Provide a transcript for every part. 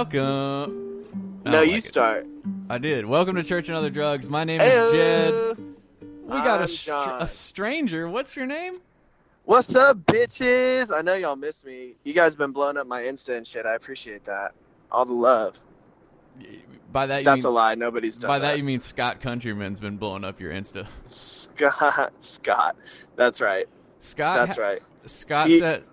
Welcome. No, you start. I did. Welcome to Church and Other Drugs. My name is Jed. We got a, str- a stranger. What's your name? What's up, bitches? I know y'all miss me. You guys have been blowing up my Insta and shit. I appreciate that. All the love. By that you That's mean a lie. Nobody's done by that. that you mean Scott Countryman's been blowing up your Insta. Scott. Scott. That's right. Scott. That's ha- right. Scott He- said.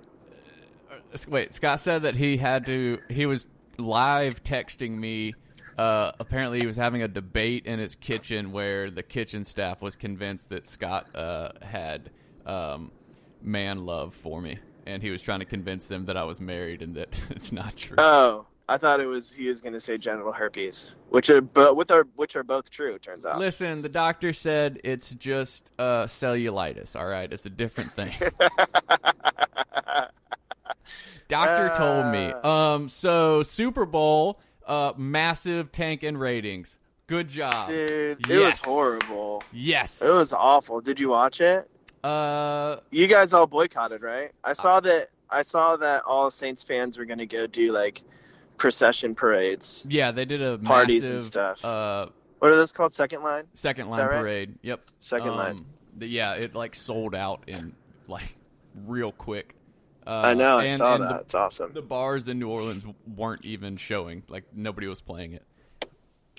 uh, Wait, Scott said that he had to. He was live texting me. Uh, apparently, he was having a debate in his kitchen where the kitchen staff was convinced that Scott uh, had um, man love for me, and he was trying to convince them that I was married and that it's not true. Oh, I thought it was he was gonna say genital herpes, which are but with are which are both true. Turns out. Listen, the doctor said it's just uh, cellulitis. All right, it's a different thing. Doctor told me. Uh. Um, so Super Bowl, uh, massive tank in ratings. Good job. Dude, it Yes. was horrible. Yes. It was awful. Did you watch it? Uh, You guys all boycotted, right? I saw that. I saw that all Saints fans were gonna go do like procession parades, yeah, they did a parties massive, and stuff. Uh, what are those called? Second line. second line right? parade. Yep. Second line. Um, the- yeah, it like sold out in like real quick. Uh, I know. I and- saw and that. the- it's awesome. the bars in New Orleans weren't even showing. Like nobody was playing it.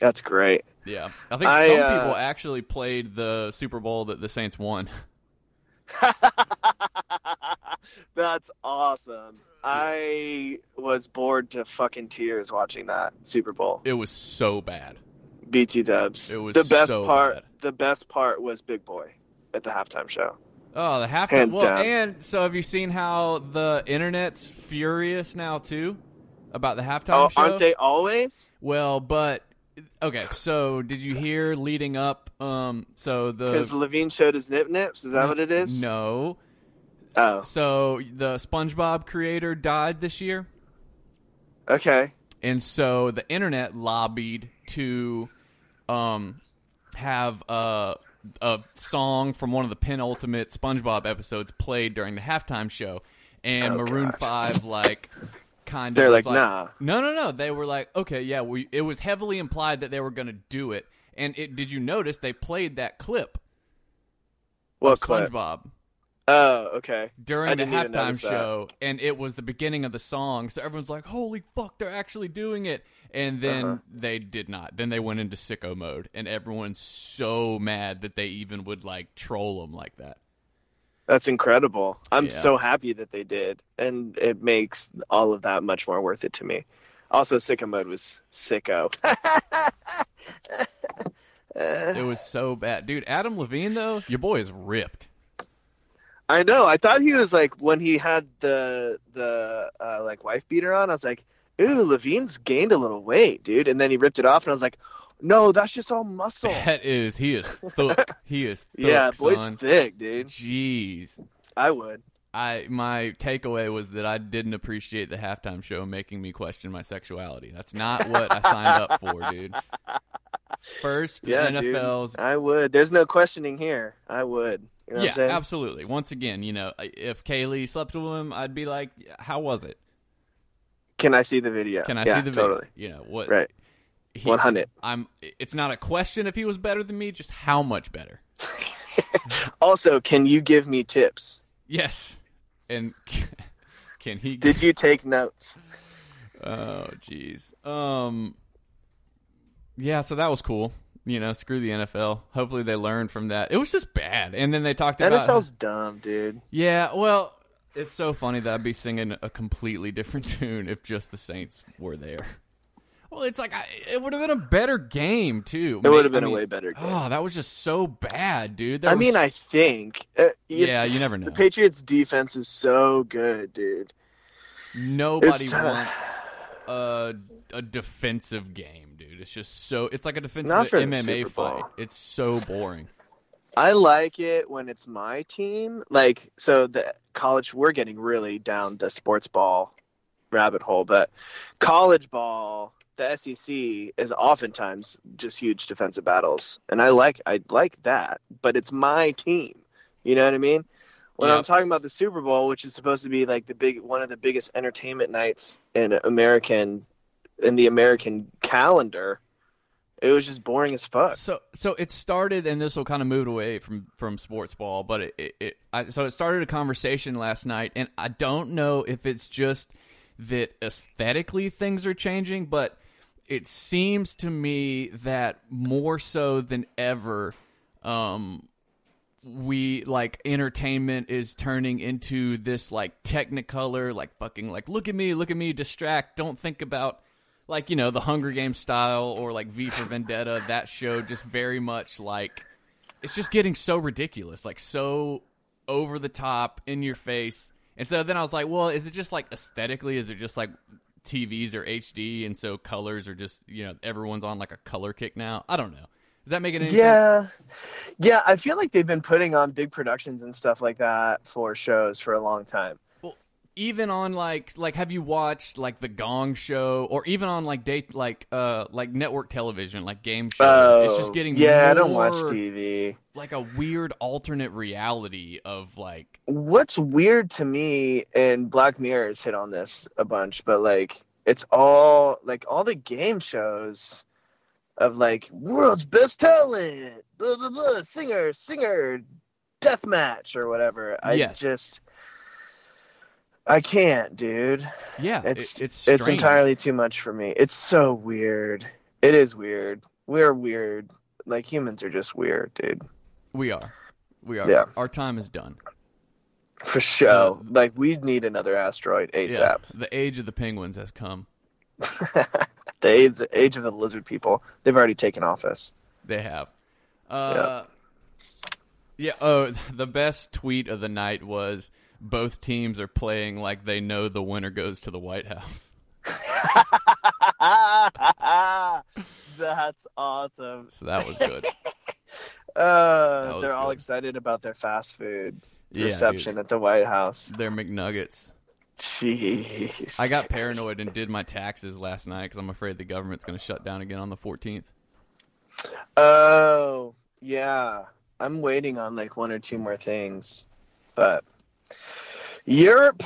That's great. Yeah, I think I, some uh, people actually played the Super Bowl that the Saints won. That's awesome. I was bored to fucking tears watching that Super Bowl. It was so bad. BT Dubs. It was the best so part. bad. The best part was Big Boi at the halftime show. Oh, the halftime. Hands well, down. and so have you seen how the internet's furious now too about the halftime Oh, show? aren't they always? Well, but okay. So did you hear leading up? Um, so the Because Levine showed his nip nips. Is that what it is? No. Oh, So the SpongeBob creator died this year. okay. and so the internet lobbied to um have a a song from one of the penultimate SpongeBob episodes played during the halftime show, and Oh, Maroon. Five like kind of They're was like, nah. no no no they were like okay yeah we it was heavily implied that they were going to do it, and it did you notice they played that clip What of clip? SpongeBob Oh, okay. during the halftime notice that. show, and it was the beginning of the song. So everyone's like, "Holy fuck, they're actually doing it!" And then Uh-huh. they did not. Then they went into sicko mode, and everyone's so mad that they even would like troll them like that. That's incredible. I'm Yeah. so happy that they did, and it makes all of that much more worth it to me. Also, sicko mode was sicko. It was so bad, dude. Adam Levine though, your boy is ripped. I know. I thought he was like when he had the the uh, like wife beater on. I was like, "Ooh, Levine's gained a little weight, dude." And then he ripped it off, and I was like, "No, that's just all muscle." That is, he is thick. he is thick, yeah, boy's son. thick, dude. Jeez. I would. I my takeaway was that I didn't appreciate the halftime show making me question my sexuality. That's not what I signed up for, dude. First, Yeah, NFL's dude. I would. There's no questioning here. I would. You know what yeah, absolutely. Once again, you know, if Kaylee slept with him, I'd be like, "How was it? Can I see the video? Can I yeah, see the video?" totally. You know what? Right. 100. I'm. It's not a question if he was better than me, just how much better. Also, can you give me tips? Yes, and can he? Did you take notes? Oh, jeez. Um. Yeah, so that was cool. You know, screw the NFL. Hopefully they learned from that. It was just bad, and then they talked about NFL's dumb, dude. Yeah, well, it's so funny that I'd be singing a completely different tune if just the Saints were there. Well, it's like I, it would have been a better game too. It would have Ma- I been a way better game. Oh, that was just so bad, dude. There I mean, I think. Uh, yeah, you never know. The Patriots' defense is so good, dude. Nobody wants a a defensive game, dude. It's just so. It's like a defensive MMA fight. It's so boring. I like it when it's my team. Like, so the college, we're getting really down the sports ball rabbit hole, but college ball, the SEC is oftentimes just huge defensive battles, and I like I like that. But it's my team. You know what I mean? When I'm talking about the Super Bowl, which is supposed to be like the big one of the biggest entertainment nights in American in the American calendar. It was just boring as fuck. So so it started, and this will kind of move away from from sports ball, but it it, it I, so it started a conversation last night, and I don't know if it's just that aesthetically things are changing, but it seems to me that more so than ever, um, we like entertainment is turning into this like technicolor, like fucking like look at me, look at me, distract, don't think about like you know the Hunger Games style or like V for Vendetta. That show just very much like it's just getting so ridiculous, like so over the top, in your face. And so then I was like, well, is it just like aesthetically? Is it just like TVs are HD and so colors are just you know everyone's on like a color kick now? I don't know. Does that make any sense? Yeah, yeah. I feel like they've been putting on big productions and stuff like that for shows for a long time. Even on like like have you watched like the Gong Show or even on like date like uh like network television like game shows? Oh, it's just getting yeah. I don't watch TV. like a weird alternate reality of like What's weird to me, and Black Mirror has hit on this a bunch, but like it's all like all the game shows of like world's best talent, blah blah blah, singer, singer, death match or whatever. I Yes. just I can't, dude. yeah, It's it- it's it's entirely too much for me. It's so weird. It is weird. We're weird. Like humans are just weird, dude. we are we are Yeah. our time is done. For sure. like we need another asteroid Yeah, ASAP. the age of the penguins has come. the age, age of the lizard people. They've already taken office. They have. Uh, yeah. Oh, the best tweet of the night was both teams are playing like they know the winner goes to the White House. That's awesome. So that was good. Uh, was they're all excited about their fast food Yeah, reception at the White House. They're McNuggets. Jeez. I got paranoid and did my taxes last night because I'm afraid the government's going to shut down again on the 14th. Oh, yeah. I'm waiting on like one or two more things. But Europe,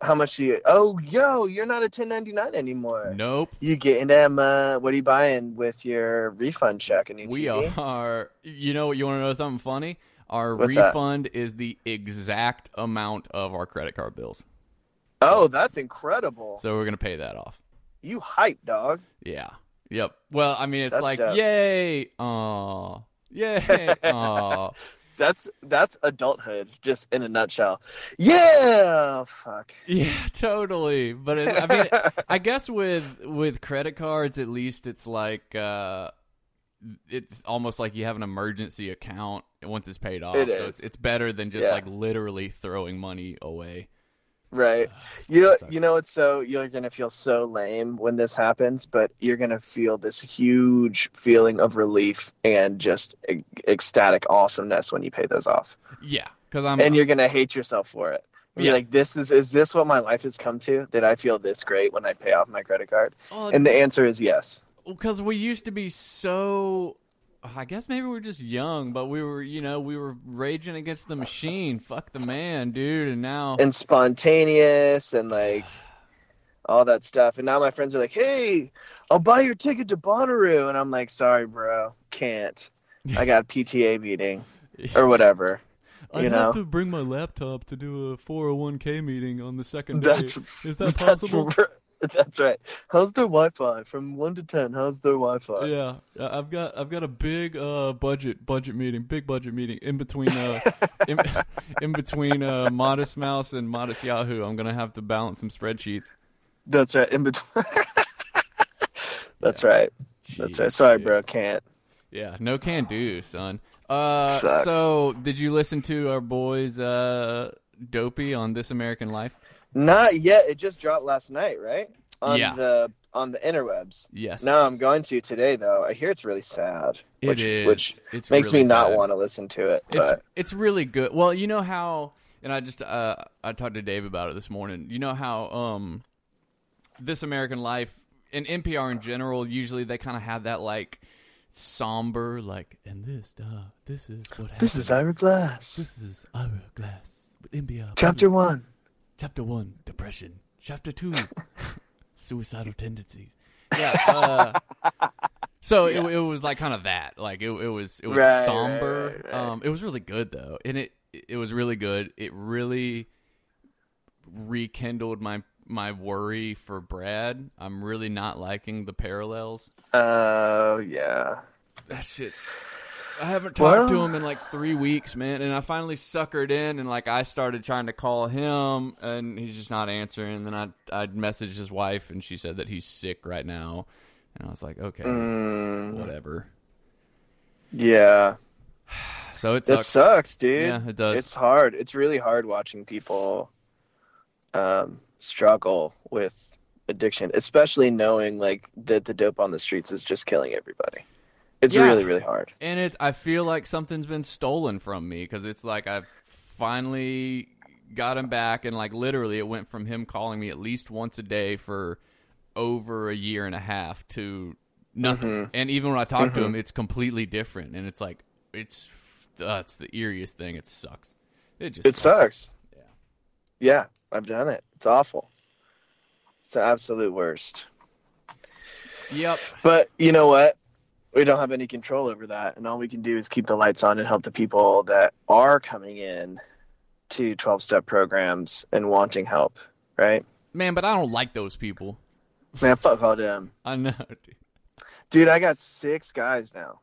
how much do you Oh, yo, you're not a 1099 anymore. Nope. You getting them uh what are you buying with your refund check and We are. You know what? You want to know something funny? Our What's refund is the exact amount of our credit card bills. Oh, that's incredible. So we're going to pay that off. You hype, dog. Yeah. Yep. Well, I mean, it's That's like, dope. yay, aw, yay, aw. That's that's adulthood just in a nutshell. Yeah, fuck. Yeah, totally. But it, I mean, I guess with with credit cards, at least it's like uh, it's almost like you have an emergency account once it's paid off. It so it's it's better than just Yeah. like literally throwing money away. Right. You you know it's so you're gonna feel so lame when this happens, but you're gonna feel this huge feeling of relief and just ec- ecstatic awesomeness when you pay those off, Yeah, because I'm and you're gonna hate yourself for it. You're Yeah. like, this is is this what my life has come to? Did I feel this great when I pay off my credit card? Oh, And the answer is yes. because we used to be so I guess maybe we are just young, but we were, you know, we were raging against the machine. Fuck the man, dude. And now, And spontaneous and like all that stuff. And now my friends are like, hey, I'll buy your ticket to Bonnaroo. And I'm like, sorry, bro, can't. I got a PTA meeting or whatever. I you have know. to bring my laptop to do a 401k meeting on the second That's day. Is that that's possible? that's right. How's their Wi-Fi from one to ten? How's their Wi-Fi? yeah, I've got I've got a big uh budget budget meeting, big budget meeting in between uh in, in between uh Modest Mouse and Modest Yahoo. I'm gonna have to balance some spreadsheets. That's right. In between. that's right. That's right. Sorry, dude. bro. Can't. Yeah, no can do, son. Uh, Sucks. so did you listen to our boys uh Dopey on This American Life? Not yet. It just dropped last night, right? On Yeah. the on the interwebs. Yes. No, I'm going to today though. I hear it's really sad, It which is. which It's makes really me not sad. want to listen to it. It's But it's really good. Well, you know how, and I just uh, I talked to Dave about it this morning. You know how um, This American Life and NPR in general usually they kind of have that like somber like, and this uh, this is what happened. this is Ira Glass. this is Ira Glass with NPR. Chapter one. Chapter one, depression. Chapter two, suicidal tendencies. yeah. Uh, so It, it was like kind of that. Like it, it was it was Right, somber. right, right, right. Um, it was really good though, and it it was really good. It really rekindled my my worry for Brad. I'm really not liking the parallels. Oh yeah. That shit's. I haven't talked to him in like three weeks, man, and I finally suckered in, and like I started trying to call him, and he's just not answering. And then I I messaged his wife, and she said that he's sick right now, and I was like, okay, Mm, whatever. yeah. So it It sucks. sucks, dude. Yeah, it does. It's hard. It's really hard watching people um, struggle with addiction, especially knowing like that the dope on the streets is just killing everybody. It's Yeah. really, really hard. and it's I feel like something's been stolen from me because it's like I've finally got him back, and like literally, it went from him calling me at least once a day for over a year and a half to nothing. Mm-hmm. And even when I talk to him, it's completely different, and it's like it's uh, it's the eeriest thing. It sucks. It just It sucks. Yeah. Yeah, I've done it. It's awful. It's the absolute worst. Yep. But you know what? We don't have any control over that, and all we can do is keep the lights on and help the people that are coming in to 12-step programs and wanting help, right? Man, but I don't like those people. Man, fuck all them. I know. Dude. Dude, I got six guys now.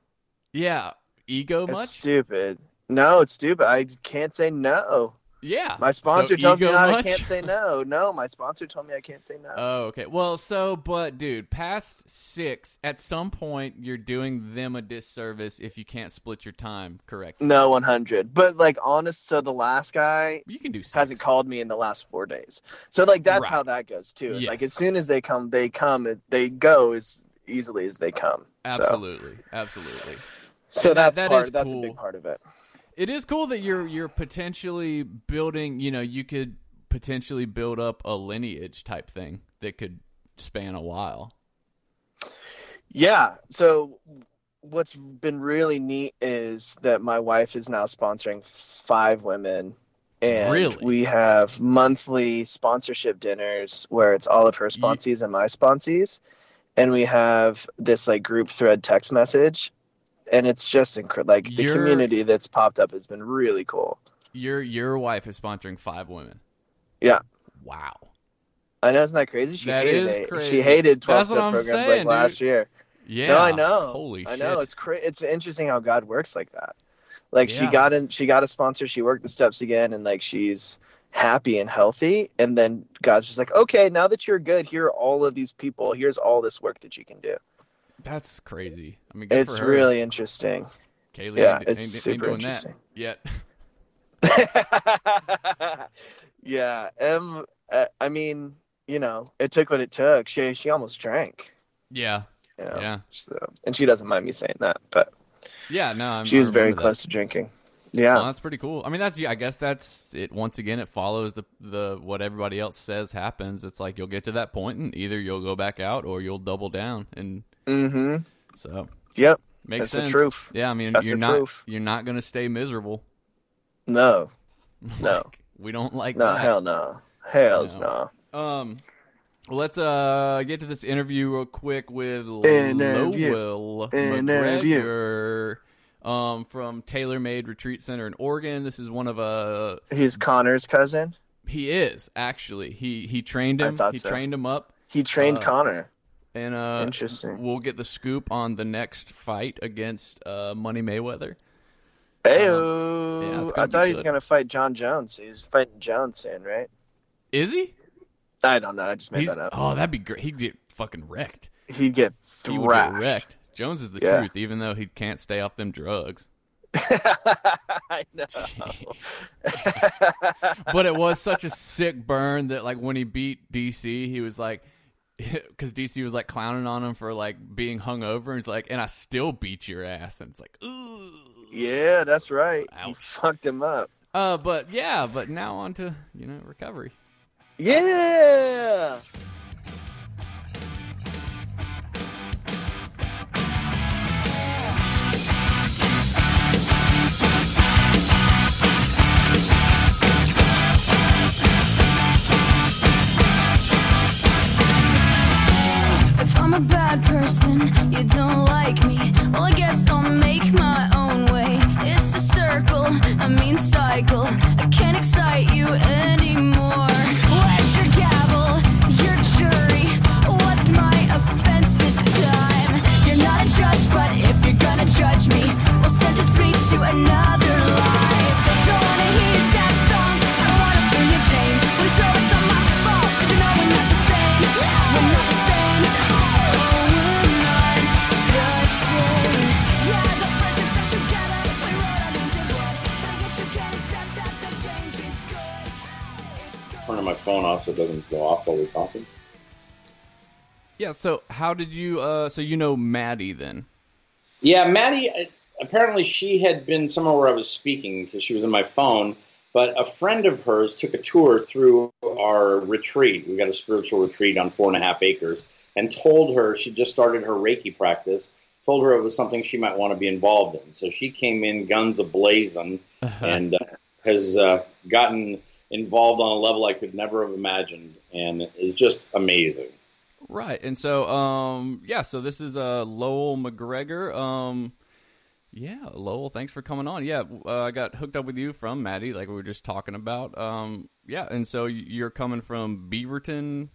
Yeah. Ego It's much? stupid. No, it's stupid. I can't say no. Yeah. My sponsor So tells me I can't say no. No, my sponsor told me I can't say no. Oh, okay. Well, so, but dude, past six, at some point, you're doing them a disservice if you can't split your time correctly. no, 100. But like honest, so the last guy You can do hasn't called me in the last four days. So like that's Right. how that goes too. It's like as soon as they come, they come. They go as easily as they come. So, Absolutely, absolutely. so That- that's that part. is That's a big part of it. It is cool that you're you're potentially building. You know, you could potentially build up a lineage type thing that could span a while. Yeah. So what's been really neat is that my wife is now sponsoring five women. And Really? we have monthly sponsorship dinners where it's all of her sponsees and my sponsees. And we have this like group thread text message. And it's just incredible. Like the You're- community that's popped up has been really cool. Your your wife is sponsoring five women. Yeah. Wow. I know, isn't that crazy? She That hated is it. crazy. She hated 12 step programs saying, like last year. Yeah. No, I know. Holy shit. I shit. know. It's cra- it's interesting how God works like that. Like she got in, she got a sponsor. She worked the steps again, and like she's happy and healthy. And then God's just like, okay, now that you're good, here are all of these people. Here's all this work that you can do. That's crazy. I mean, It's really interesting. Kaylee yeah, ain't, it's ain't, ain't super doing interesting. that yet. yeah, um, uh, I mean, you know, it took what it took. She she almost drank. yeah. You know? Yeah. So, and she doesn't mind me saying that, but Yeah, no, I'm, she was very that. close to drinking. Yeah. Well, that's pretty cool. I mean, that's I guess that's it. Once again, it follows the the what everybody else says happens. It's like you'll get to that point, and either you'll go back out or you'll double down, and mm-hmm. so Yep. makes That's the sense. truth. Yeah, I mean, That's you're not truth. you're not gonna stay miserable. No. No. Like, we don't like No, that. hell no. Hell's No. no. Um, let's uh get to this interview real quick with Interview. Lowell Interview. Macgregor, um, from Taylor Made Retreat Center in Oregon. This is one of uh He's Connor's cousin. he is actually he he trained I him. He so. trained him up, He trained Uh, Connor. And uh, Interesting. We'll get the scoop on the next fight against uh Money Mayweather. Heyo. um, yeah, I thought he was gonna fight Jon Jones. He's fighting Jones soon, right? Is he? I don't know. I just made He's that up. oh, that'd be great. He'd get fucking wrecked. He'd get He would get wrecked. Jones is the Yeah. truth, even though he can't stay off them drugs. I know. but it was such a sick burn that like when he beat DC, he was like, because DC was like clowning on him for like being hungover, and he's like, and I still beat your ass, and it's like, ooh. yeah, that's right. Ouch. fucked him up. Uh, but yeah, but now on to you know recovery. Yeah. A bad person, you don't like me. Well, I guess I'll make my own way. It's a circle, a mean cycle. I can't excite you anymore. Where's your gavel, your jury? What's my offense this time? You're not a judge, but if you're gonna judge me, well, sentence me to another life. Turning my phone off so it doesn't go off while we're talking. Yeah. So how did you? Uh, so you know Maddie then? Yeah, Maddie. uh, Apparently, she had been somewhere where I was speaking because she was in my phone. But a friend of hers took a tour through our retreat. We got a spiritual retreat on four and a half acres, and told her she just started her Reiki practice. Told her it was something she might want to be involved in. So she came in guns ablazing and uh, has uh, gotten involved on a level I could never have imagined, and it's just amazing. Right. And so, um, yeah. So this is uh Lowell Macgregor. Um, yeah, Lowell. Thanks for coming on. Yeah, uh, I got hooked up with you from Maddie, like we were just talking about. Um, yeah. And so you're coming from Beaverton,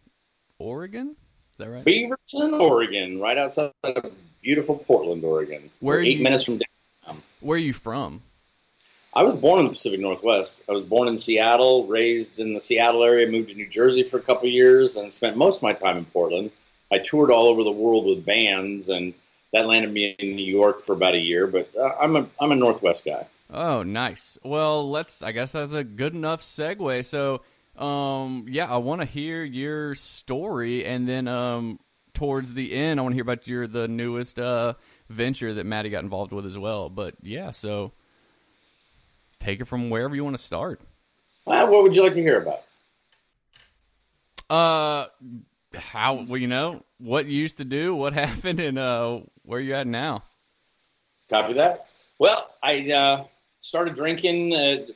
Oregon. Is that right? Beaverton, Oregon, right outside of beautiful Portland, Oregon. Where are eight you- minutes from downtown. Where are you from? I was born in the Pacific Northwest. I was born in Seattle, raised in the Seattle area, moved to New Jersey for a couple years, and spent most of my time in Portland. I toured all over the world with bands, and that landed me in New York for about a year. But uh, I'm a I'm a Northwest guy. Oh, nice. Well, let's. I guess that's a good enough segue. So, um, yeah, I want to hear your story, and then um, towards the end, I want to hear about your the newest uh venture that Maddie got involved with as well. But yeah, so take it from wherever you want to start. Uh, what would you like to hear about? Uh, how well you know what you used to do, what happened, and uh, where you at now? Copy that. Well, I uh, started drinking uh,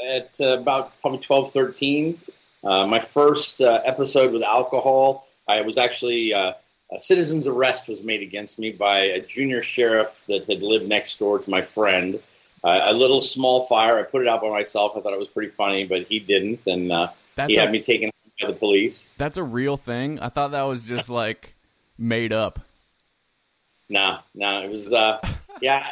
at uh, about probably 12, 13. Uh, my first uh, episode with alcohol, I was actually uh, a citizen's arrest was made against me by a junior sheriff that had lived next door to my friend. Uh, a little small fire. I put it out by myself. I thought it was pretty funny, but he didn't, and uh, That's he a- had me taken by the police. That's a real thing. I thought that was just like made up. No, no, it was. Uh, yeah,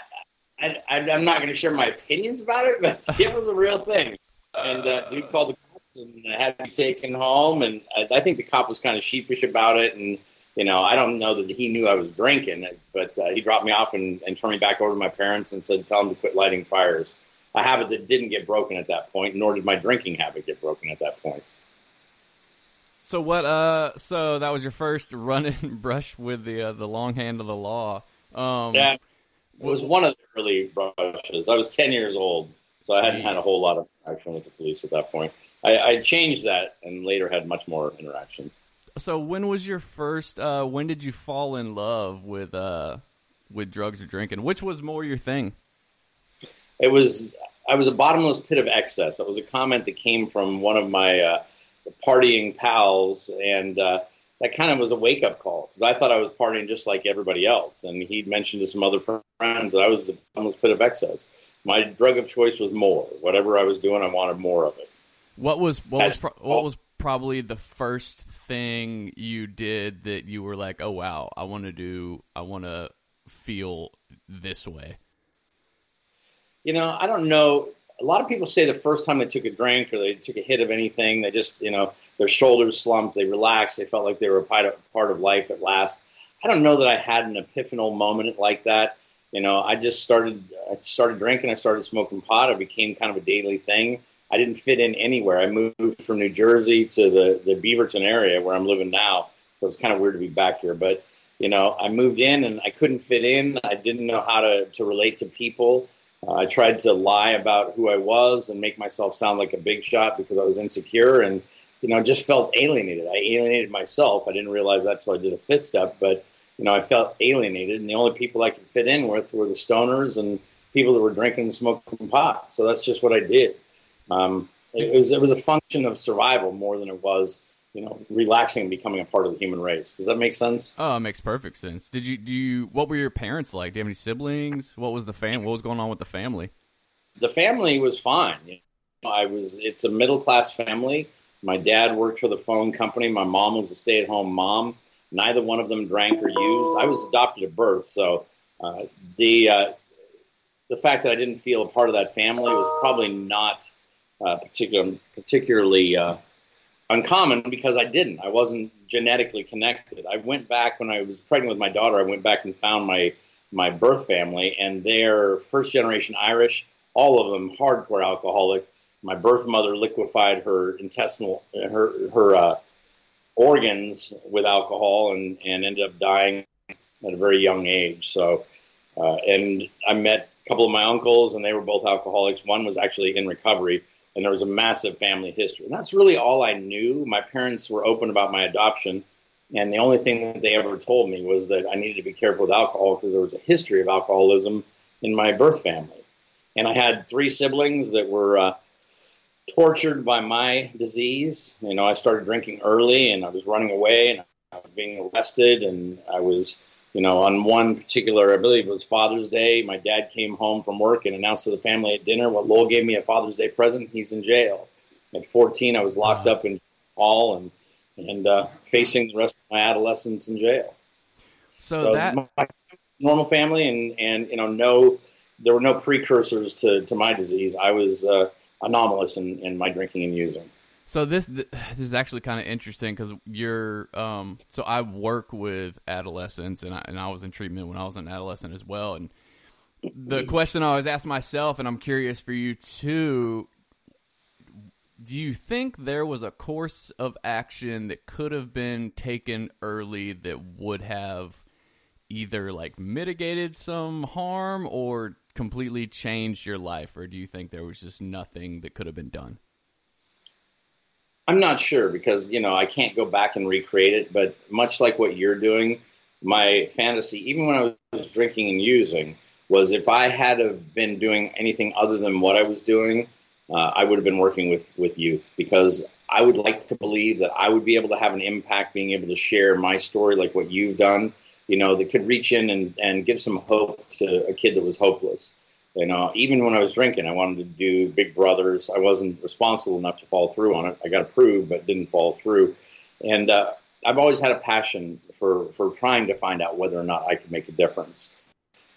I, I, I'm not going to share my opinions about it, but it was a real thing. And uh, dude called the cops and had me taken home, and I, I think the cop was kind of sheepish about it. And you know, I don't know that he knew I was drinking, but uh, he dropped me off and, and turned me back over to my parents and said, "Tell them to quit lighting fires." A habit that didn't get broken at that point, nor did my drinking habit get broken at that point. So what? Uh, so that was your first run-in brush with the uh, the long hand of the law. Um, Yeah, it was one of the early brushes. I was 10 years old, so I hadn't had a whole lot of interaction with the police at that point. I, I changed that and later had much more interaction. So when was your first? Uh, when did you fall in love with uh, with drugs or drinking? Which was more your thing? It was I was a bottomless pit of excess. That was a comment that came from one of my uh, partying pals, and uh, that kind of was a wake up call because I thought I was partying just like everybody else, and he'd mentioned to some other friends that I was a bottomless pit of excess. My drug of choice was more. Whatever I was doing, I wanted more of it. What was what was pro- what was probably the first thing you did that you were like, oh wow, I want to do, I want to feel this way. You know, I don't know. A lot of people say the first time they took a drink or they took a hit of anything, they just, you know, their shoulders slumped, they relaxed, they felt like they were a part of, part of life at last. I don't know that I had an epiphanal moment like that. You know, I just started, I started drinking, I started smoking pot, it became kind of a daily thing. I didn't fit in anywhere. I moved from New Jersey to the, the Beaverton area where I'm living now, so it's kind of weird to be back here. But you know, I moved in and I couldn't fit in. I didn't know how to, to relate to people. Uh, I tried to lie about who I was and make myself sound like a big shot because I was insecure and, you know, just felt alienated. I alienated myself. I didn't realize that until I did a fifth step, but, you know, I felt alienated. And the only people I could fit in with were the stoners and people that were drinking and smoking pot. So that's just what I did. Um, it, was, it was a function of survival more than it was you know, relaxing and becoming a part of the human race. Does that make sense? Oh, it makes perfect sense. Did you do you? What were your parents like? Do you have any siblings? What was the fam? What was going on with the family? The family was fine. I was. It's a middle class family. My dad worked for the phone company. My mom was a stay at home mom. Neither one of them drank or used. I was adopted at birth, so uh, the uh, the fact that I didn't feel a part of that family was probably not uh, particular, particularly uh, uncommon because I didn't. I wasn't genetically connected. I went back when I was pregnant with my daughter. I went back and found my my birth family, and they're first generation Irish. All of them hardcore alcoholic. My birth mother liquefied her intestinal her her uh, organs with alcohol and and ended up dying at a very young age. So, uh, and I met a couple of my uncles, and they were both alcoholics. One was actually in recovery and there was a massive family history. And that's really all I knew. My parents were open about my adoption, and the only thing that they ever told me was that I needed to be careful with alcohol because there was a history of alcoholism in my birth family. And I had three siblings that were uh, tortured by my disease. You know, I started drinking early, and I was running away, and I was being arrested, and I was you know, on one particular, I believe it was Father's Day, my dad came home from work and announced to the family at dinner, well, Lowell gave me a Father's Day present. He's in jail. At 14, I was locked wow. up in hall and and uh, facing the rest of my adolescence in jail. So, so that normal family and and you know no, there were no precursors to to my disease. I was uh, anomalous in in my drinking and using. So this this is actually kind of interesting because you're um so I work with adolescents and I, and I was in treatment when I was an adolescent as well and the question I always ask myself and I'm curious for you too do you think there was a course of action that could have been taken early that would have either like mitigated some harm or completely changed your life or do you think there was just nothing that could have been done? I'm not sure because you know I can't go back and recreate it. But much like what you're doing, my fantasy, even when I was drinking and using, was if I had have been doing anything other than what I was doing, uh, I would have been working with with youth because I would like to believe that I would be able to have an impact, being able to share my story like what you've done. You know, that could reach in and, and give some hope to a kid that was hopeless. You know, even when I was drinking, I wanted to do Big Brothers. I wasn't responsible enough to follow through on it. I got approved, but didn't follow through. And uh, I've always had a passion for for trying to find out whether or not I could make a difference.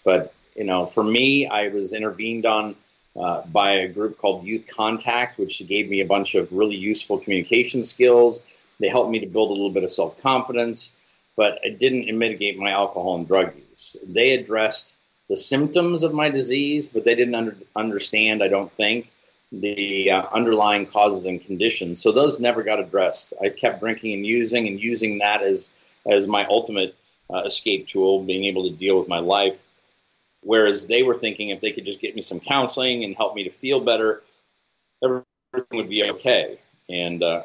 But you know, for me, I was intervened on uh, by a group called Youth Contact, which gave me a bunch of really useful communication skills. They helped me to build a little bit of self confidence, but it didn't mitigate my alcohol and drug use. They addressed the symptoms of my disease, but they didn't under, understand, I don't think, the uh, underlying causes and conditions. So those never got addressed. I kept drinking and using, and using that as as my ultimate uh, escape tool, being able to deal with my life. Whereas they were thinking if they could just get me some counseling and help me to feel better, everything would be okay. And uh,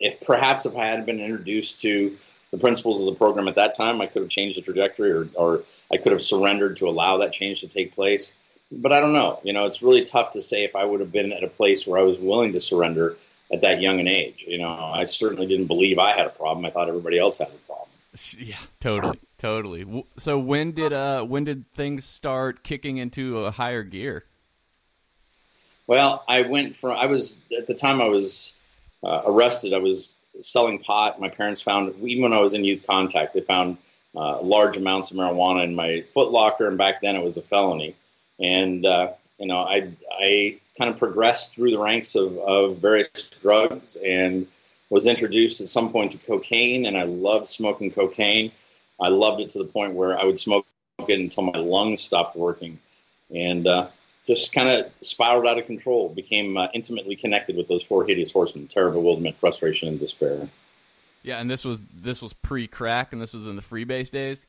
if perhaps if I had been introduced to the principles of the program at that time, I could have changed the trajectory or, or I could have surrendered to allow that change to take place. But I don't know. You know, it's really tough to say if I would have been at a place where I was willing to surrender at that young an age. You know, I certainly didn't believe I had a problem. I thought everybody else had a problem. Yeah, totally, totally. So when did uh when did things start kicking into a higher gear? Well, I went from I was at the time I was uh, arrested. I was selling pot. My parents found even when I was in youth contact, they found uh, large amounts of marijuana in my foot locker, and back then it was a felony. And uh, you know, I I kind of progressed through the ranks of, of various drugs and was introduced at some point to cocaine, and I loved smoking cocaine. I loved it to the point where I would smoke it until my lungs stopped working, and uh, just kind of spiraled out of control. Became uh, intimately connected with those four hideous horsemen: terror, bewilderment, frustration, and despair. Yeah, and this was this was pre crack, and this was in the freebase days.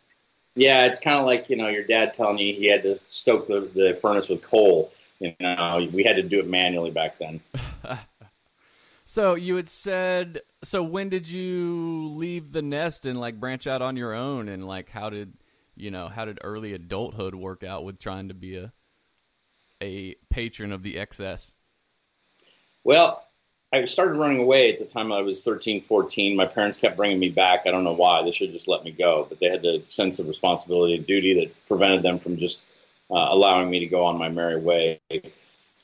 Yeah, it's kind of like you know your dad telling you he had to stoke the, the furnace with coal. You know, we had to do it manually back then. so you had said, so when did you leave the nest and like branch out on your own, and like how did you know how did early adulthood work out with trying to be a a patron of the excess? Well, I started running away at the time I was 13, 14. My parents kept bringing me back. I don't know why. They should just let me go, but they had the sense of responsibility and duty that prevented them from just uh, allowing me to go on my merry way.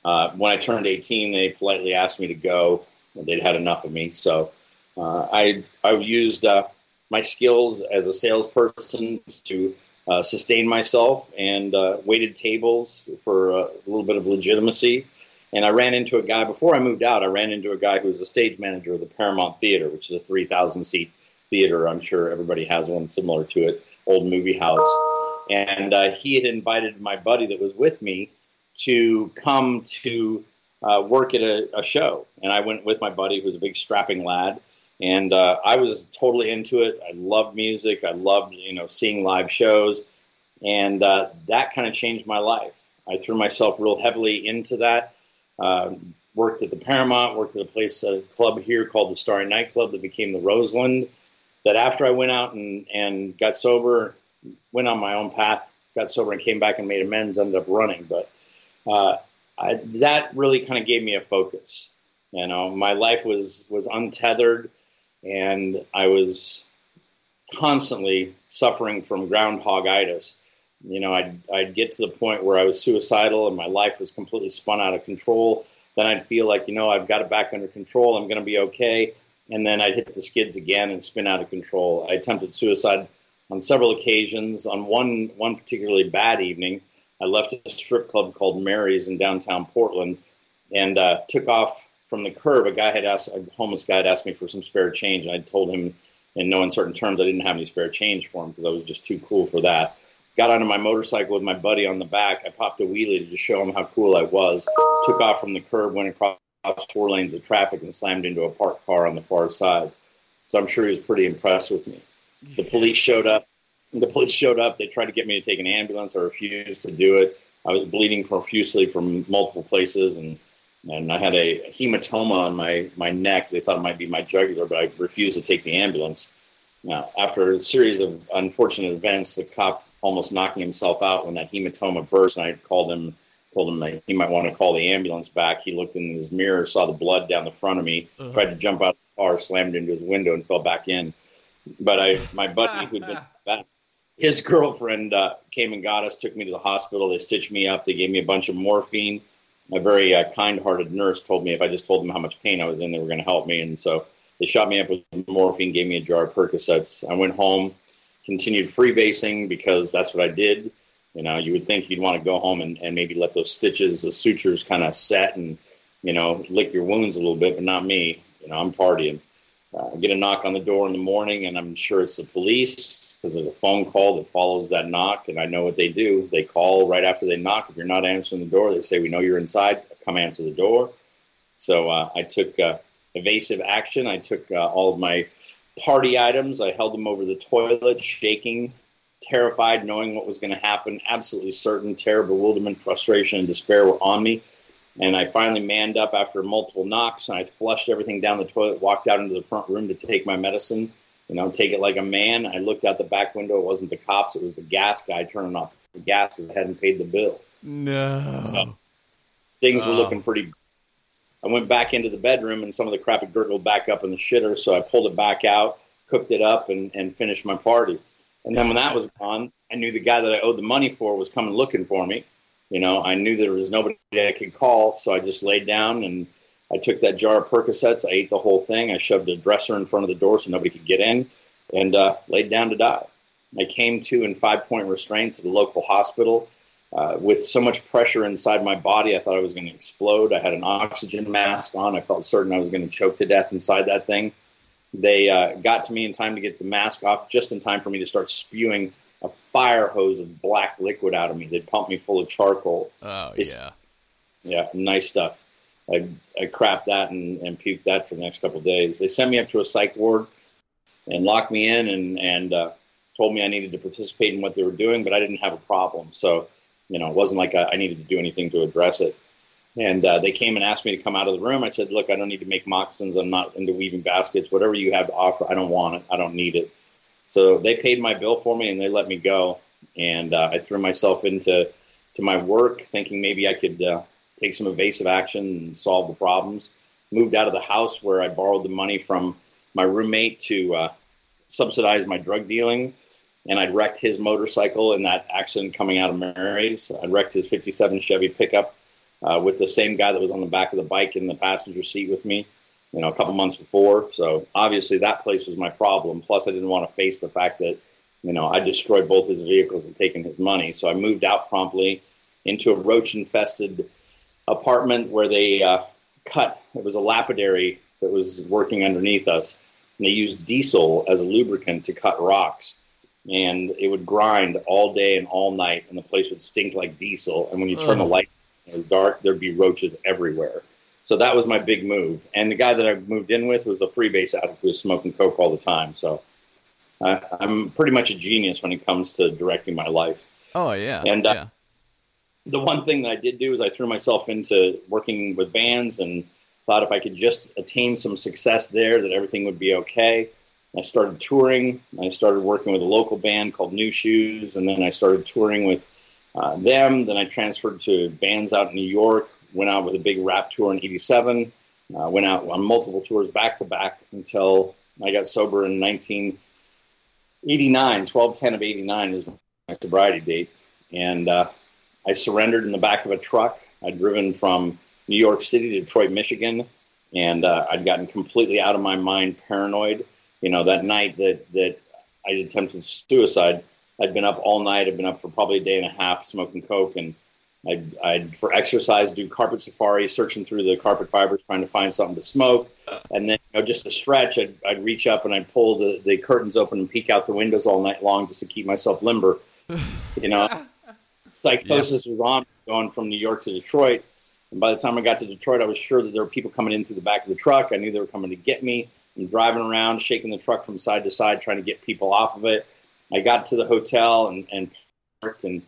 Uh, when I turned 18, they politely asked me to go. They'd had enough of me, so uh, I I used uh, my skills as a salesperson to uh, sustain myself and uh, waited tables for a little bit of legitimacy. And I ran into a guy before I moved out. I ran into a guy who was the stage manager of the Paramount Theater, which is a 3,000 seat theater. I'm sure everybody has one similar to it, old movie house. And uh, he had invited my buddy that was with me to come to uh, work at a, a, show. And I went with my buddy, who was a big strapping lad. And uh, I was totally into it. I loved music. I loved, you know, seeing live shows. And uh, that kind of changed my life. I threw myself real heavily into that. Um, worked at the Paramount, worked at a place, a club here called the Starry Nightclub that became the Roseland. That after I went out and, and got sober, went on my own path, got sober and came back and made amends, ended up running. But uh, I, that really kind of gave me a focus. You know, my life was was untethered, and I was constantly suffering from groundhogitis. You know, I'd I'd get to the point where I was suicidal, and my life was completely spun out of control. Then I'd feel like, you know, I've got it back under control. I'm going to be okay. And then I'd hit the skids again and spin out of control. I attempted suicide on several occasions. On one one particularly bad evening, I left a strip club called Mary's in downtown Portland and uh, took off from the curb. A guy had asked, a homeless guy had asked me for some spare change, and I told him in no uncertain terms I didn't have any spare change for him because I was just too cool for that. Got onto my motorcycle with my buddy on the back. I popped a wheelie to just show him how cool I was. Took off from the curb, went across four lanes of traffic, and slammed into a parked car on the far side. So I'm sure he was pretty impressed with me. The police showed up the police showed up. They tried to get me to take an ambulance. I refused to do it. I was bleeding profusely from multiple places, and and I had a hematoma on my my neck. They thought it might be my jugular, but I refused to take the ambulance. Now, after a series of unfortunate events, the cop almost knocking himself out when that hematoma burst, and I called him, told him that he might want to call the ambulance back. He looked in his mirror, saw the blood down the front of me, uh-huh. tried to jump out of the car, slammed into his window, and fell back in. But I, my buddy who'd been back, his girlfriend uh, came and got us, took me to the hospital. They stitched me up. They gave me a bunch of morphine. A very uh, kind-hearted nurse told me if I just told them how much pain I was in, they were going to help me. And so they shot me up with morphine, gave me a jar of Percocets. I went home, continued freebasing because that's what I did. You know, you would think you'd want to go home and, and maybe let those stitches, the sutures kind of set and, you know, lick your wounds a little bit, but not me. You know, I'm partying. Uh, I get a knock on the door in the morning, and I'm sure it's the police because there's a phone call that follows that knock, and I know what they do. They call right after they knock. If you're not answering the door, they say, "We know you're inside. Come answer the door." So uh, I took uh, evasive action. I took uh, all of my party items. I held them over the toilet, shaking, terrified, knowing what was going to happen. Absolutely certain. Terror, bewilderment, frustration, and despair were on me. And I finally manned up after multiple knocks, and I flushed everything down the toilet, walked out into the front room to take my medicine, you know, take it like a man. I looked out the back window. It wasn't the cops; it was the gas guy turning off the gas because I hadn't paid the bill. No. So things were looking pretty. I went back into the bedroom, and some of the crap had gurgled back up in the shitter. So I pulled it back out, cooked it up, and, and finished my party. And then when that was gone, I knew the guy that I owed the money for was coming looking for me you know, I knew there was nobody I could call, so I just laid down and I took that jar of Percocets. I ate the whole thing. I shoved a dresser in front of the door so nobody could get in, and uh, laid down to die. I came to in five point restraints at a local hospital. Uh, with so much pressure inside my body, I thought I was going to explode. I had an oxygen mask on. I felt certain I was going to choke to death inside that thing. They uh, got to me in time to get the mask off, just in time for me to start spewing a fire hose of black liquid out of me. They'd pump me full of charcoal. Oh it's, yeah, yeah, nice stuff. I I crapped that and, and puked that for the next couple of days. They sent me up to a psych ward and locked me in and and uh, told me I needed to participate in what they were doing, but I didn't have a problem. So you know, it wasn't like I, I needed to do anything to address it. And uh, they came and asked me to come out of the room. I said, "Look, I don't need to make moccasins. I'm not into weaving baskets. Whatever you have to offer, I don't want it. I don't need it." So they paid my bill for me and they let me go. And uh, I threw myself into to my work, thinking maybe I could uh, take some evasive action and solve the problems. moved out of the house where I borrowed the money from my roommate to uh, subsidize my drug dealing. And I'd wrecked his motorcycle in that accident coming out of Mary's. I'd wrecked his 57 Chevy pickup uh, with the same guy that was on the back of the bike in the passenger seat with me, you know, a couple months before. So obviously that place was my problem. Plus, I didn't want to face the fact that, you know, I destroyed both his vehicles and taken his money. So I moved out promptly into a roach infested apartment where they uh, cut, it was a lapidary that was working underneath us. And they used diesel as a lubricant to cut rocks. And it would grind all day and all night, and the place would stink like diesel. And when you turn the light it was dark, there'd be roaches everywhere. So that was my big move. And the guy that I moved in with was a freebase addict who was smoking coke all the time. So I, I'm pretty much a genius when it comes to directing my life. Oh yeah. And, uh, yeah. the one thing that I did do is I threw myself into working with bands and thought if I could just attain some success there, that everything would be okay. I started touring. I started working with a local band called New Shoes, and then I started touring with uh, them. Then I transferred to bands out in New York. Went out with a big rap tour in '87. Uh, went out on multiple tours back to back until I got sober in 1989. 12 10 of 89 is my sobriety date, and uh, I surrendered in the back of a truck. I'd driven from New York City to Detroit, Michigan, and uh, I'd gotten completely out of my mind, paranoid. You know, that night that that I attempted suicide, I'd been up all night. I'd been up for probably a day and a half smoking coke, and I'd, I'd for exercise do carpet safari, searching through the carpet fibers, trying to find something to smoke. And then you know, just to stretch, I'd, I'd reach up and I'd pull the, the curtains open and peek out the windows all night long just to keep myself limber. You know, psychosis was on going from New York to Detroit. And by the time I got to Detroit, I was sure that there were people coming in through the back of the truck. I knew they were coming to get me. I'm driving around, shaking the truck from side to side, trying to get people off of it. I got to the hotel and, and parked and,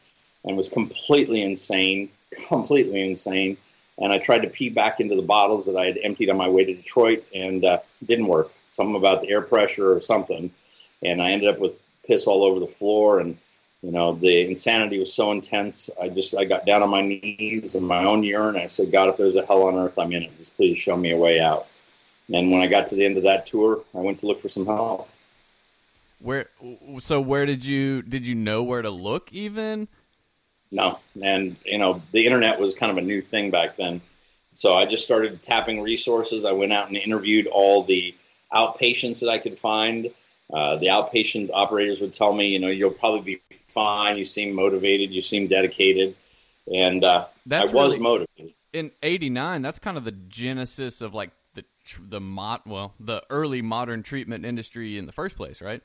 and was completely insane, completely insane. And I tried to pee back into the bottles that I had emptied on my way to Detroit, and uh, didn't work. Something about the air pressure or something. And I ended up with piss all over the floor and you know the insanity was so intense i just i got down on my knees in my own urine i said god if there's a hell on earth i'm in it just please show me a way out and when i got to the end of that tour i went to look for some help Where? So where did you did you know where to look even? No. And you know the internet was kind of a new thing back then. So i just started tapping resources. I went out and interviewed all the outpatients that i could find. Uh, the outpatient operators would tell me you know you'll probably be fine. You seem motivated. You seem dedicated. And uh, That's i was really- motivated. In '89, that's kind of the genesis of like the the mod well the early modern treatment industry in the first place, right?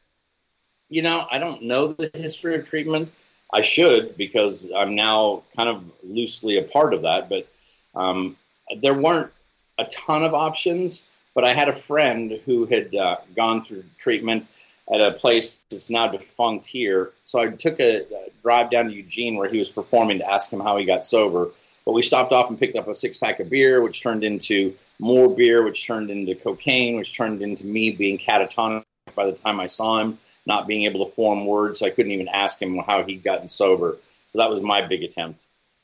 you know, I don't know the history of treatment. I should because I'm now kind of loosely a part of that. But um, there weren't a ton of options. But I had a friend who had uh, gone through treatment at a place that's now defunct here. So I took a, a drive down to Eugene where he was performing to ask him how he got sober. But we stopped off and picked up a six pack of beer, which turned into more beer, which turned into cocaine, which turned into me being catatonic by the time I saw him not being able to form words. So I couldn't even ask him how he'd gotten sober. So that was my big attempt.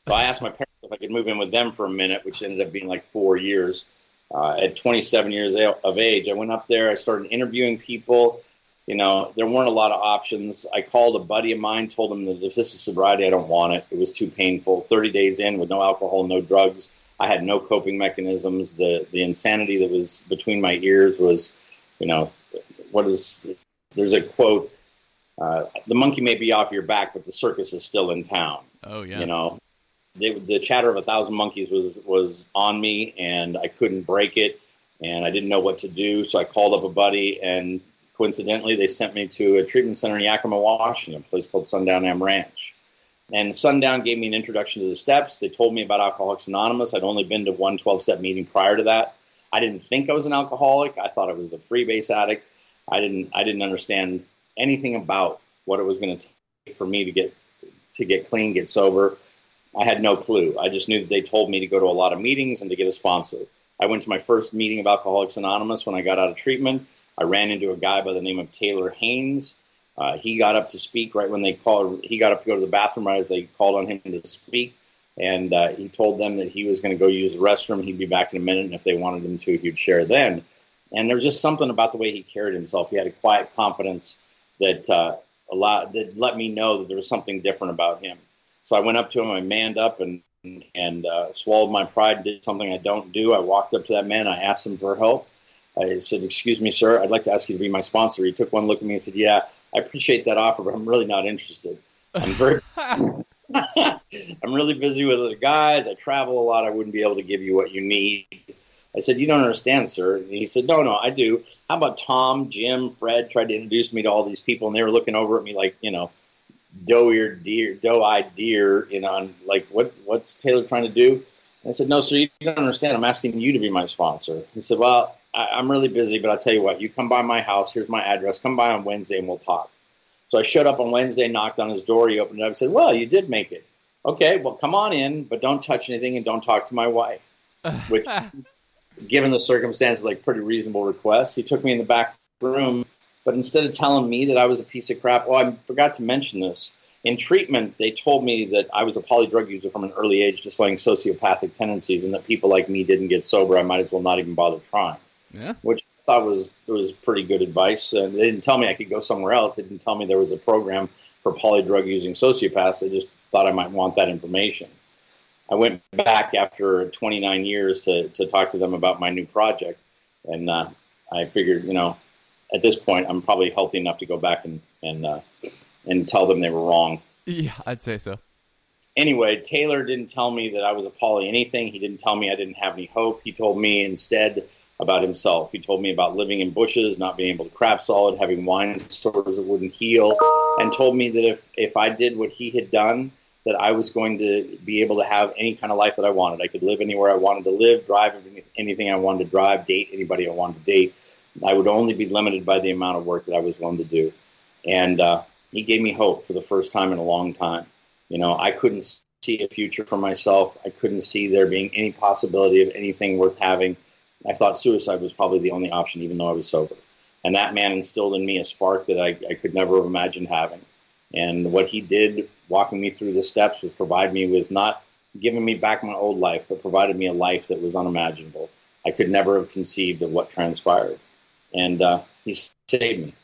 So I asked my parents if I could move in with them for a minute, which ended up being like four years. Uh, at 27 years of age, I went up there. I started interviewing people. You know, there weren't a lot of options. I called a buddy of mine, told him that if this is sobriety, I don't want it. It was too painful. 30 days in with no alcohol, no drugs. I had no coping mechanisms. The the insanity that was between my ears was, you know, what is there's a quote uh, the monkey may be off your back but the circus is still in town. Oh yeah. you know they, the chatter of a thousand monkeys was was on me and i couldn't break it and i didn't know what to do so i called up a buddy and coincidentally they sent me to a treatment center in yakima washington a place called Sundown M Ranch. And sundown gave me an introduction to the steps. They told me about alcoholics anonymous. I'd only been to one 12-step meeting prior to that. I didn't think i was an alcoholic. I thought i was a freebase addict I didn't I didn't understand anything about what it was going to take for me to get to get clean, get sober. I had no clue. I just knew that they told me to go to a lot of meetings and to get a sponsor. I went to my first meeting of Alcoholics Anonymous when I got out of treatment. I ran into a guy by the name of Taylor Haynes. Uh, he got up to speak right when they called. He got up to go to the bathroom right as they called on him to speak. and uh, he told them that he was going to go use the restroom. He'd be back in a minute, and if they wanted him to, he'd share then. And there was just something about the way he carried himself. He had a quiet confidence that uh, a lot that let me know that there was something different about him. So I went up to him, I manned up, and and uh, swallowed my pride. Did something I don't do. I walked up to that man. I asked him for help. I said, "Excuse me, sir. I'd like to ask you to be my sponsor." He took one look at me and said, "Yeah, I appreciate that offer, but I'm really not interested. I'm very." I'm really busy with other guys. I travel a lot. I wouldn't be able to give you what you need. I said, You don't understand, sir. And he said, No, no, I do. How about Tom, Jim, Fred tried to introduce me to all these people, and they were looking over at me like, you know, doe-eared deer, doe-eyed deer, you know, and like, what, what's Taylor trying to do? And I said, No, sir, you don't understand. I'm asking you to be my sponsor. He said, Well, I, I'm really busy, but I'll tell you what, you come by my house. Here's my address. Come by on Wednesday and we'll talk. So I showed up on Wednesday, knocked on his door. He opened it up and said, Well, you did make it. Okay, well, come on in, but don't touch anything and don't talk to my wife. Which, given the circumstances, like pretty reasonable request. He took me in the back room, but instead of telling me that I was a piece of crap, oh, I forgot to mention this. In treatment, they told me that I was a poly drug user from an early age, displaying sociopathic tendencies, and that people like me didn't get sober. I might as well not even bother trying. Yeah. Which I thought was was pretty good advice. And they didn't tell me I could go somewhere else. They didn't tell me there was a program for poly drug using sociopaths. They just thought I might want that information. I went back after 29 years to, to talk to them about my new project. And uh, I figured, you know, at this point, I'm probably healthy enough to go back and, and, uh, and tell them they were wrong. Yeah, I'd say so. Anyway, Taylor didn't tell me that I was a poly anything. He didn't tell me I didn't have any hope. He told me instead about himself. He told me about living in bushes, not being able to crap solid, having wine stores that wouldn't heal, and told me that if, if I did what he had done, that I was going to be able to have any kind of life that I wanted. I could live anywhere I wanted to live, drive anything I wanted to drive, date anybody I wanted to date. I would only be limited by the amount of work that I was willing to do. And uh, he gave me hope for the first time in a long time. You know, I couldn't see a future for myself. I couldn't see there being any possibility of anything worth having. I thought suicide was probably the only option, even though I was sober. And that man instilled in me a spark that I, I could never have imagined having. And what he did, walking me through the steps, was provide me with not giving me back my old life, but provided me a life that was unimaginable. I could never have conceived of what transpired. And uh, he saved me.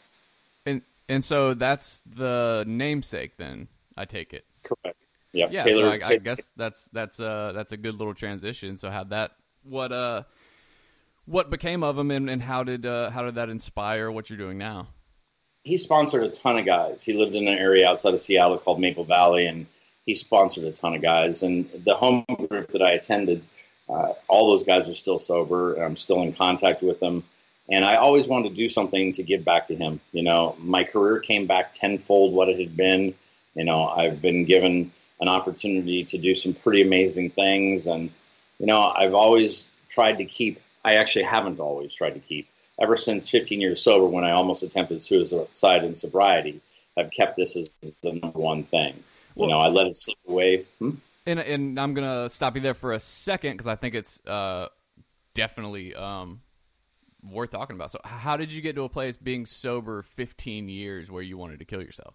And and so that's the namesake. Then I take it. Correct. Yeah. Yeah. Taylor, so I, I guess that's that's uh that's a good little transition. So how that what uh what became of him and, and how did uh how did that inspire what you're doing now? He sponsored a ton of guys. He lived in an area outside of Seattle called Maple Valley, and he sponsored a ton of guys. And the home group that I attended, uh, all those guys are still sober. I'm still in contact with them. And I always wanted to do something to give back to him. You know, my career came back tenfold what it had been. You know, I've been given an opportunity to do some pretty amazing things. And, you know, I've always tried to keep, I actually haven't always tried to keep ever since 15 years sober, when I almost attempted suicide in sobriety, I've kept this as the number one thing. Well- you know, I let it slip away. Hmm? And and I'm gonna stop you there for a second because I think it's uh definitely um worth talking about. So how did you get to a place being sober 15 years where you wanted to kill yourself?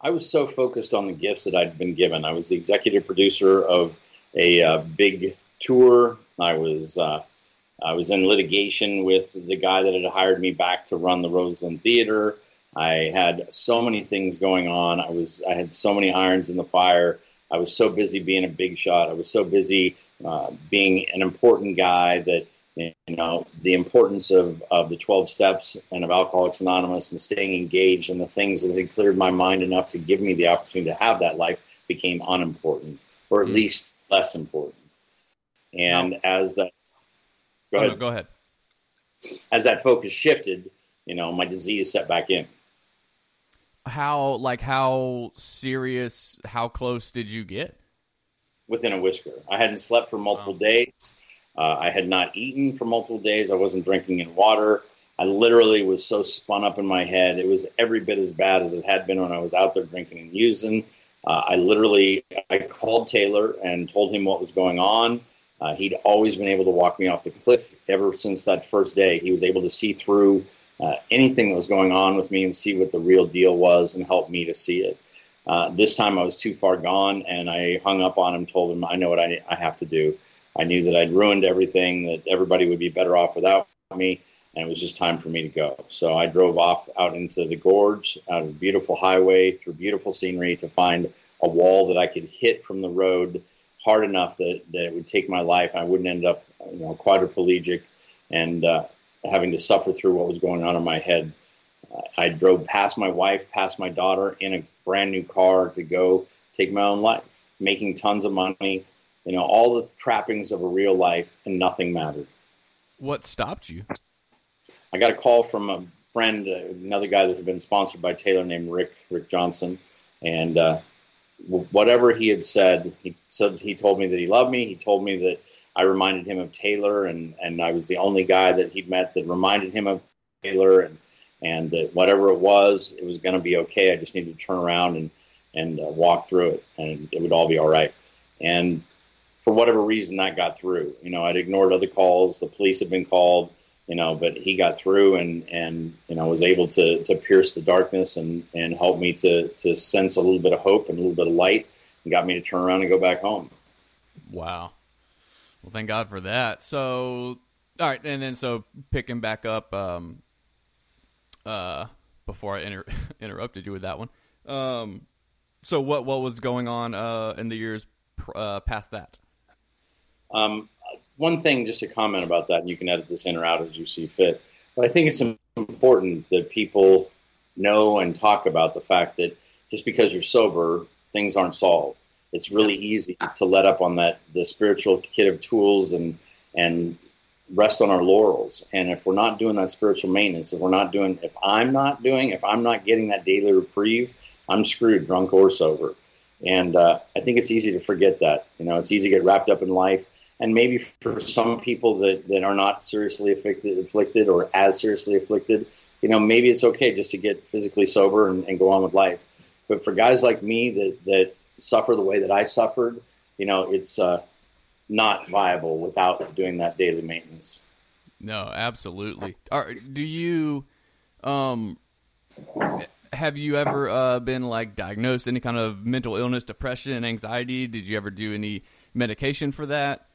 I was so focused on the gifts that I'd been given. I was the executive producer of a uh, big tour. I was uh, I was in litigation with the guy that had hired me back to run the Roseland Theater. I had so many things going on. I was I had so many irons in the fire. I was so busy being a big shot. I was so busy uh, being an important guy that you know the importance of, of the 12 steps and of alcoholics anonymous and staying engaged and the things that had cleared my mind enough to give me the opportunity to have that life became unimportant or at Mm. least less important and as that go Oh, ahead. no, go ahead. as that focus shifted you know my disease set back in. How like how serious? How close did you get? within a whisker. I hadn't slept for multiple days. Uh, i had not eaten for multiple days. I wasn't drinking in water. I literally was so spun up in my head. It was every bit as bad as it had been when i was out there drinking and using. Uh, i literally i called taylor and told him what was going on uh, he'd always been able to walk me off the cliff ever since that first day he was able to see through uh, anything that was going on with me and see what the real deal was and help me to see it Uh, this time I was too far gone, and I hung up on him, told him I know what I, I have to do. I knew that I'd ruined everything, that everybody would be better off without me, and it was just time for me to go. So I drove off out into the gorge, out of a beautiful highway, through beautiful scenery to find a wall that I could hit from the road hard enough that, that it would take my life. I wouldn't end up, you know, quadriplegic and uh, having to suffer through what was going on in my head. I drove past my wife, past my daughter in a brand new car to go take my own life, making tons of money, you know, all the trappings of a real life, and nothing mattered. What stopped you? I got a call from a friend, another guy that had been sponsored by Taylor named Rick Rick Johnson, and uh, whatever he had said, he said he told me that he loved me. He told me that I reminded him of Taylor, and and I was the only guy that he'd met that reminded him of Taylor, and and that whatever it was, it was going to be okay. I just needed to turn around and and uh, walk through it, and it would all be all right. And for whatever reason, that got through. You know, I'd ignored other calls. The police had been called you know, but he got through and, and, you know, was able to, to pierce the darkness and, and help me to, to sense a little bit of hope and a little bit of light and got me to turn around and go back home. Wow. Well, thank God for that. So, all right. And then, so picking back up, um, uh, before I inter- interrupted you with that one. Um, so what, what was going on, uh, in the years, uh, past that? Um, one thing, just to comment about that, and you can edit this in or out as you see fit. But I think it's important that people know and talk about the fact that just because you're sober, things aren't solved. It's really easy to let up on that the spiritual kit of tools and and rest on our laurels. And if we're not doing that spiritual maintenance, if we're not doing, if I'm not doing, if I'm not getting that daily reprieve, I'm screwed, drunk or sober. And uh, I think it's easy to forget that. You know, it's easy to get wrapped up in life and maybe for some people that, that are not seriously afflicted, afflicted or as seriously afflicted, you know, maybe it's okay just to get physically sober and, and go on with life. But for guys like me that, that suffer the way that I suffered, you know, it's uh, not viable without doing that daily maintenance. No, absolutely. Are, do you, um, have you ever uh, been like diagnosed any kind of mental illness, depression, anxiety? Did you ever do any medication for that?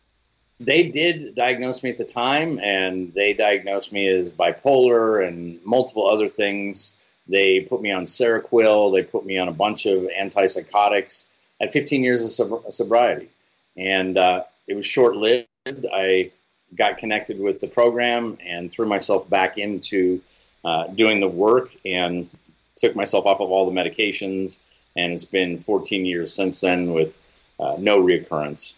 They did diagnose me at the time, and they diagnosed me as bipolar and multiple other things. They put me on Seroquel. They put me on a bunch of antipsychotics. I had 15 years of sob- sobriety, and uh, it was short lived. I got connected with the program and threw myself back into uh, doing the work and took myself off of all the medications. And it's been 14 years since then with uh, no reoccurrence.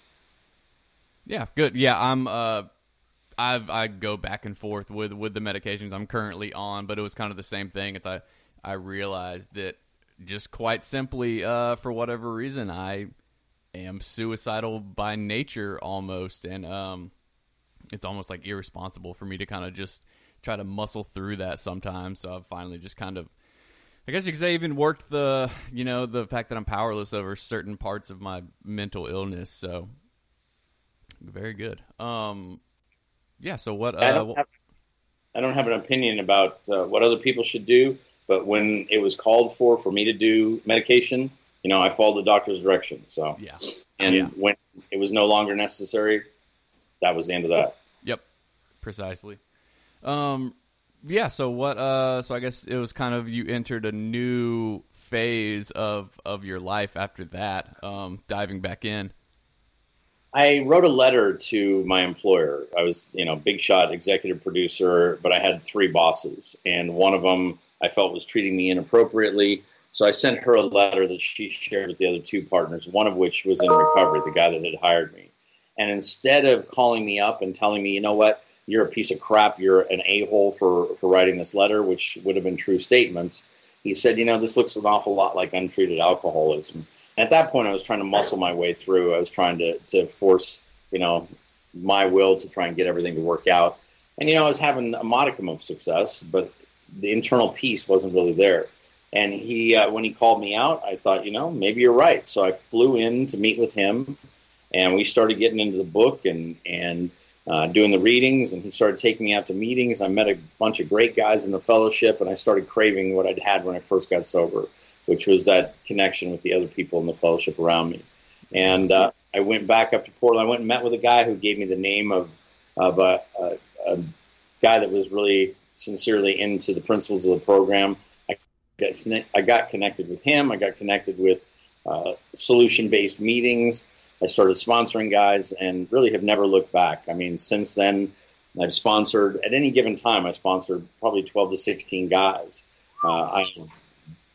Yeah, good. Yeah, I'm. Uh, I've I go back and forth with with the medications I'm currently on, but it was kind of the same thing. It's I I realized that just quite simply, uh, for whatever reason, I am suicidal by nature almost, and um, it's almost like irresponsible for me to kind of just try to muscle through that sometimes. So I've finally just kind of I guess you could say even worked the you know the fact that I'm powerless over certain parts of my mental illness. So very good. Um, yeah. So what? Uh, I, don't have, I don't have an opinion about uh, what other people should do, but when it was called for for me to do medication, you know, I followed the doctor's direction. So yeah. And yeah. when it was no longer necessary, that was the end of that. Yep. Precisely. Um, yeah. So what? Uh, so I guess it was kind of you entered a new phase of of your life after that. Um, diving back in. I wrote a letter to my employer. I was, you know, big shot executive producer, but I had three bosses, and one of them I felt was treating me inappropriately. So I sent her a letter that she shared with the other two partners, one of which was in recovery, the guy that had hired me. And instead of calling me up and telling me, you know what, you're a piece of crap, you're an a hole for, for writing this letter, which would have been true statements, he said, you know, this looks an awful lot like untreated alcoholism at that point, I was trying to muscle my way through. I was trying to, to force, you know, my will to try and get everything to work out. And, you know, I was having a modicum of success, but the internal peace wasn't really there. And he, uh, when he called me out, I thought, you know, maybe you're right. So I flew in to meet with him, and we started getting into the book and and uh, doing the readings. And he started taking me out to meetings. I met a bunch of great guys in the fellowship, and I started craving what I'd had when I first got sober which was that connection with the other people in the fellowship around me. And uh, I went back up to Portland. I went and met with a guy who gave me the name of of a, a, a guy that was really sincerely into the principles of the program. I got, I got connected with him. I got connected with uh, solution based meetings. I started sponsoring guys and really have never looked back. I mean, since then, I've sponsored at any given time. I sponsored probably 12 to 16 guys. Uh, I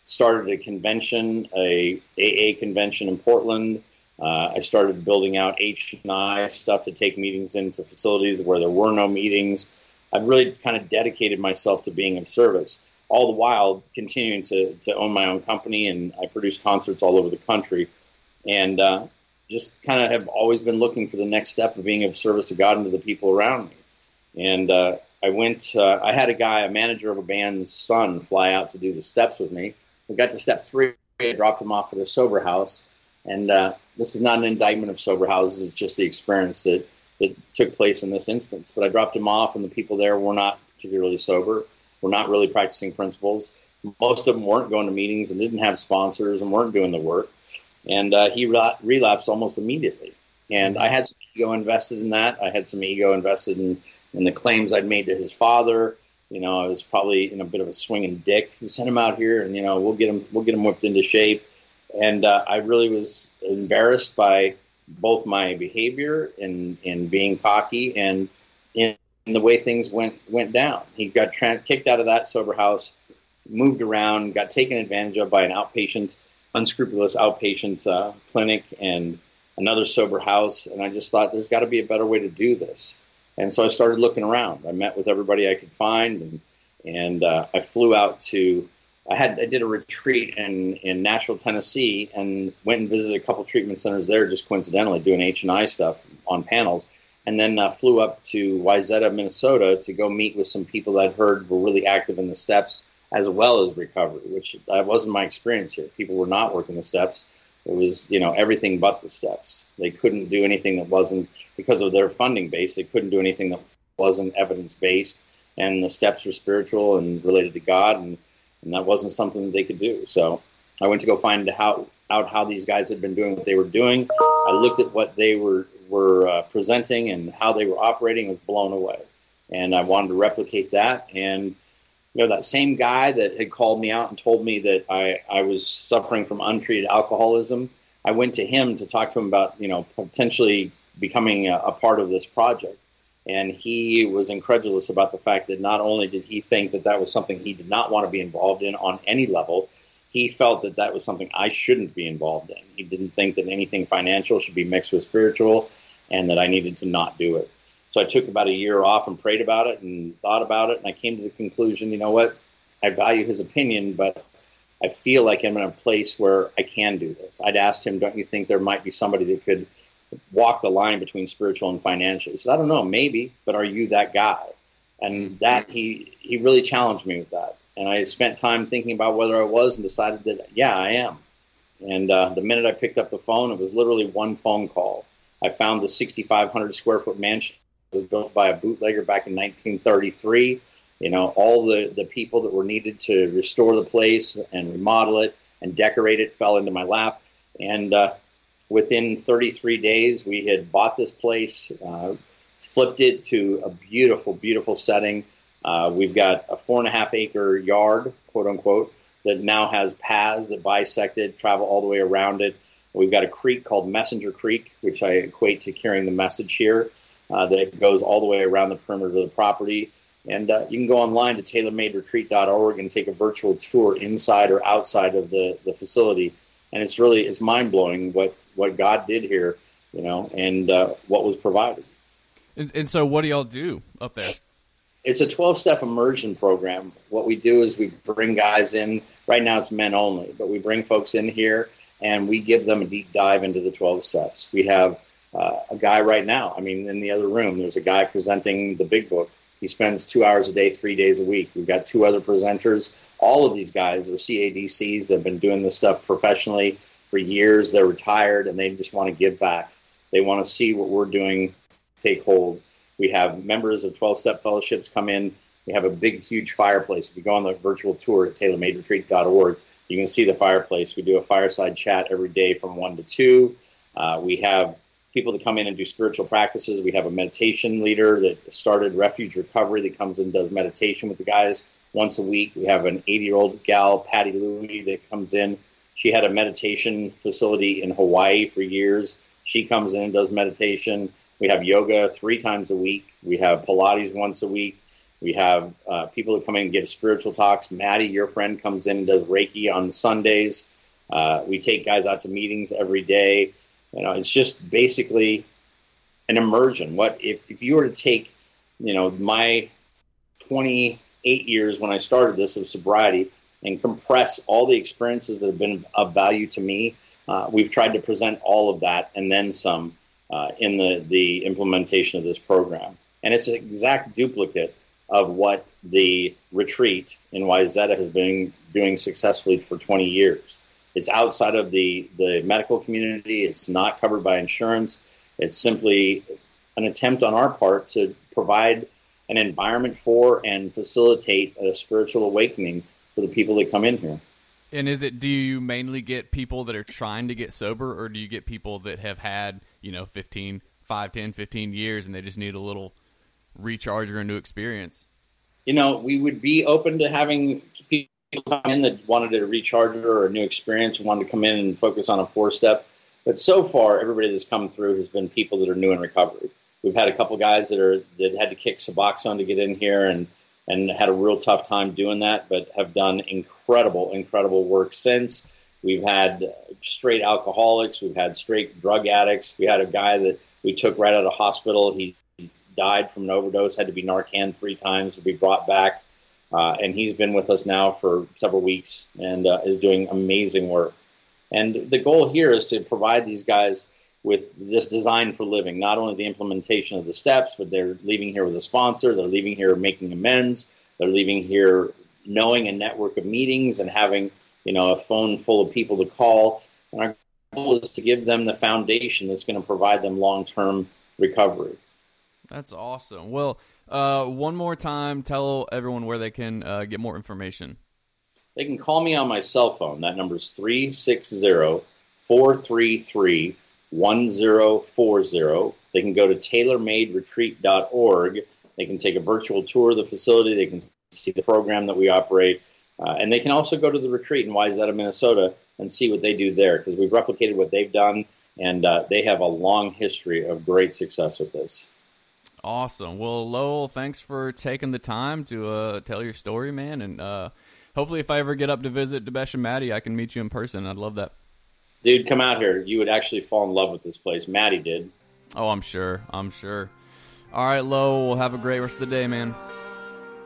started a convention, a AA convention in Portland. Uh, I started building out H and I stuff to take meetings into facilities where there were no meetings. I've really kind of dedicated myself to being of service, all the while continuing to, to own my own company, and I produce concerts all over the country, and uh, just kind of have always been looking for the next step of being of service to God and to the people around me. And uh, I went, uh, I had a guy, a manager of a band's son, fly out to do the steps with me. We got to step three, I dropped him off at a sober house, and uh, this is not an indictment of sober houses. It's just the experience that, that took place in this instance. But I dropped him off, and the people there were not particularly sober. Were not really practicing principles. Most of them weren't going to meetings and didn't have sponsors and weren't doing the work. And uh, he re- relapsed almost immediately. And I had some ego invested in that. I had some ego invested in, in the claims I'd made to his father. You know, I was probably in a bit of a swinging dick. Send him out here, and you know, we'll get him, we'll get him whipped into shape and uh, I really was embarrassed by both my behavior and in being cocky and in the way things went went down. He got tra- kicked out of that sober house, moved around, got taken advantage of by an outpatient, unscrupulous outpatient uh, clinic and another sober house. And I just thought there's got to be a better way to do this. And so I started looking around. I met with everybody I could find, and and uh, I flew out to I had I did a retreat in in Nashville, Tennessee, and went and visited a couple treatment centers there, just coincidentally doing H and I stuff on panels, and then uh, flew up to Wayzata, Minnesota, to go meet with some people that I'd heard were really active in the steps as well as recovery, which that wasn't my experience here. People were not working the steps. It was you know everything but the steps. They couldn't do anything that wasn't because of their funding base. They couldn't do anything that wasn't evidence based, and the steps were spiritual and related to God and and that wasn't something that they could do. So I went to go find how, out how these guys had been doing what they were doing. I looked at what they were were uh, presenting and how they were operating. was blown away, and I wanted to replicate that. And you know that same guy that had called me out and told me that I, I was suffering from untreated alcoholism. I went to him to talk to him about you know potentially becoming a, a part of this project and he was incredulous about the fact that not only did he think that that was something he did not want to be involved in on any level, he felt that that was something I shouldn't be involved in. He didn't think that anything financial should be mixed with spiritual, and that I needed to not do it. So I took about a year off and prayed about it and thought about it, and I came to the conclusion, you know what? I value his opinion, but I feel like I'm in a place where I can do this. I'd asked him, don't you think there might be somebody that could – walk the line between spiritual and financial. He said, I don't know, maybe, but are you that guy? And mm-hmm. that he he really challenged me with that. And I spent time thinking about whether I was and decided that yeah, I am. And uh, the minute I picked up the phone, it was literally one phone call. I found the 6,500 square foot mansion was built by a bootlegger back in 1933. You know, all the, the people that were needed to restore the place and remodel it and decorate it fell into my lap. And uh, within 33 days, we had bought this place, uh, flipped it to a beautiful, beautiful setting. Uh, we've got a four and a half acre yard, quote unquote, that now has paths that bisect it, travel all the way around it. We've got a creek called Messenger Creek, which I equate to carrying the message here, uh, that goes all the way around the perimeter of the property. And uh, you can go online to taylormaderetreat.org and take a virtual tour inside or outside of the, the facility. And it's really it's mind blowing what what God did here, you know, and uh, what was provided. And, and so, what do y'all do up there? It's a 12 step immersion program. What we do is we bring guys in. Right now, it's men only, but we bring folks in here and we give them a deep dive into the 12 steps. We have uh, a guy right now. I mean, in the other room, there's a guy presenting the big book. He spends two hours a day, three days a week. We've got two other presenters. All of these guys are CADCs that have been doing this stuff professionally for years. They're retired and they just want to give back. They want to see what we're doing take hold. We have members of 12 step fellowships come in. We have a big, huge fireplace. If you go on the virtual tour at taylormaderetreat.org, You can see the fireplace. We do a fireside chat every day from 1 to 2. Uh, we have people that come in and do spiritual practices. We have a meditation leader that started Refuge Recovery that comes and does meditation with the guys once a week. We have an 80 year old gal, Patty Louie, that comes in. She had a meditation facility in Hawaii for years. She comes in and does meditation. We have yoga three times a week. We have Pilates once a week. We have uh, people that come in and give spiritual talks. Maddie, your friend, comes in and does Reiki on Sundays. Uh, we take guys out to meetings every day. You know, it's just basically an immersion. What if, if you were to take, you know, my 28 years when I started this of sobriety and compress all the experiences that have been of value to me, uh, we've tried to present all of that and then some uh, in the, the implementation of this program. And it's an exact duplicate of what the retreat in Wayzata has been doing successfully for 20 years. It's outside of the, the medical community. It's not covered by insurance. It's simply an attempt on our part to provide an environment for and facilitate a spiritual awakening for the people that come in here. And is it do you mainly get people that are trying to get sober or do you get people that have had, you know, 15, 5, 10, 15 years and they just need a little recharge or a new experience? You know, we would be open to having people come in that wanted a recharger or a new experience, wanted to come in and focus on a four step. But so far, everybody that's come through has been people that are new in recovery. We've had a couple guys that are that had to kick Suboxone to get in here and and had a real tough time doing that, but have done incredible, incredible work since. We've had straight alcoholics, we've had straight drug addicts. We had a guy that we took right out of hospital. He died from an overdose, had to be Narcan three times to be brought back. Uh, and he's been with us now for several weeks and uh, is doing amazing work. And the goal here is to provide these guys with this design for living, not only the implementation of the steps, but they're leaving here with a sponsor, they're leaving here making amends, they're leaving here knowing a network of meetings and having, you know, a phone full of people to call. And our goal is to give them the foundation that's going to provide them long-term recovery. That's awesome. Well, uh, one more time, tell everyone where they can uh, get more information. They can call me on my cell phone. That number is 360 433 1040. They can go to taylormaderetreat.org. They can take a virtual tour of the facility. They can see the program that we operate. Uh, and they can also go to the retreat in Wayzata, Minnesota, and see what they do there because we've replicated what they've done, and uh, they have a long history of great success with this. Awesome. Well, Lowell, thanks for taking the time to uh, tell your story, man. And uh, hopefully, if I ever get up to visit Debesh and Maddie, I can meet you in person. I'd love that. Dude, come out here. You would actually fall in love with this place. Maddie did. Oh, I'm sure. I'm sure. All right, Lowell, we'll have a great rest of the day, man.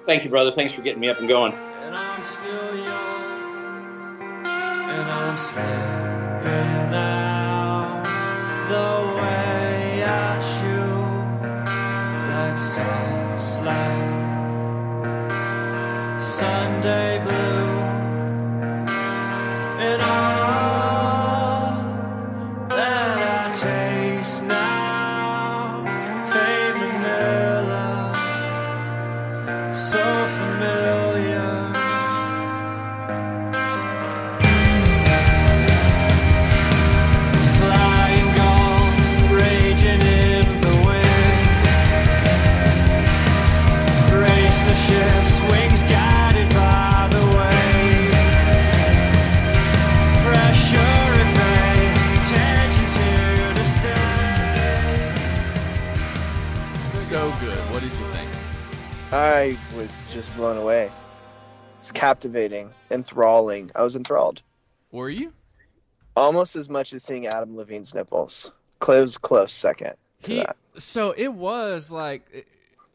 Thank you, brother. Thanks for getting me up and going. And I'm still young, and I'm slipping out the slide. Sunday So good. What did you think? I was just blown away. It's captivating, enthralling. I was enthralled. Were you? Almost as much as seeing Adam Levine's nipples. Close, close second to He, that. so it was like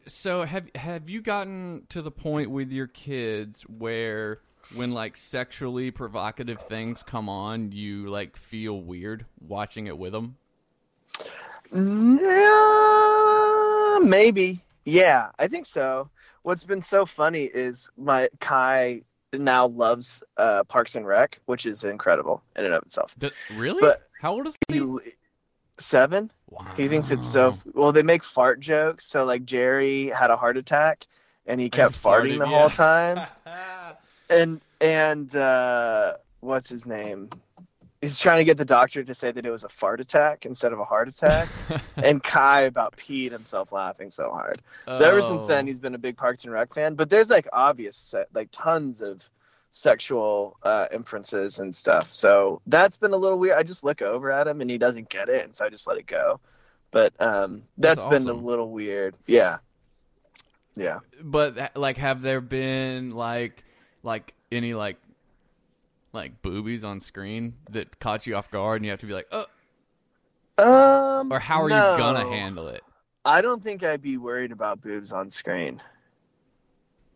so have have you gotten to the point with your kids where when like sexually provocative things come on you like feel weird watching it with them Yeah, maybe. Yeah, I think so. What's been so funny is my Kai now loves uh, Parks and Rec, which is incredible in and of itself. D- really But- how old is he He, seven. wow. He thinks it's so. Well, they make fart jokes. So like Jerry had a heart attack, and he kept farted, farting the yeah. whole time. and and uh, what's his name? He's trying to get the doctor to say that it was a fart attack instead of a heart attack, and Kai about peed himself laughing so hard. So ever since Oh. then, he's been a big Parks and Rec fan. But there's like obvious, like tons of sexual uh, inferences and stuff. So that's been a little weird. I just look over at him and he doesn't get it, and so I just let it go. But um, That's that's been a little weird. Yeah, yeah. But like, have there been like like any like like boobies on screen that caught you off guard, and you have to be like, oh, Um, or how are no. you gonna handle it? I don't think I'd be worried about boobs on screen.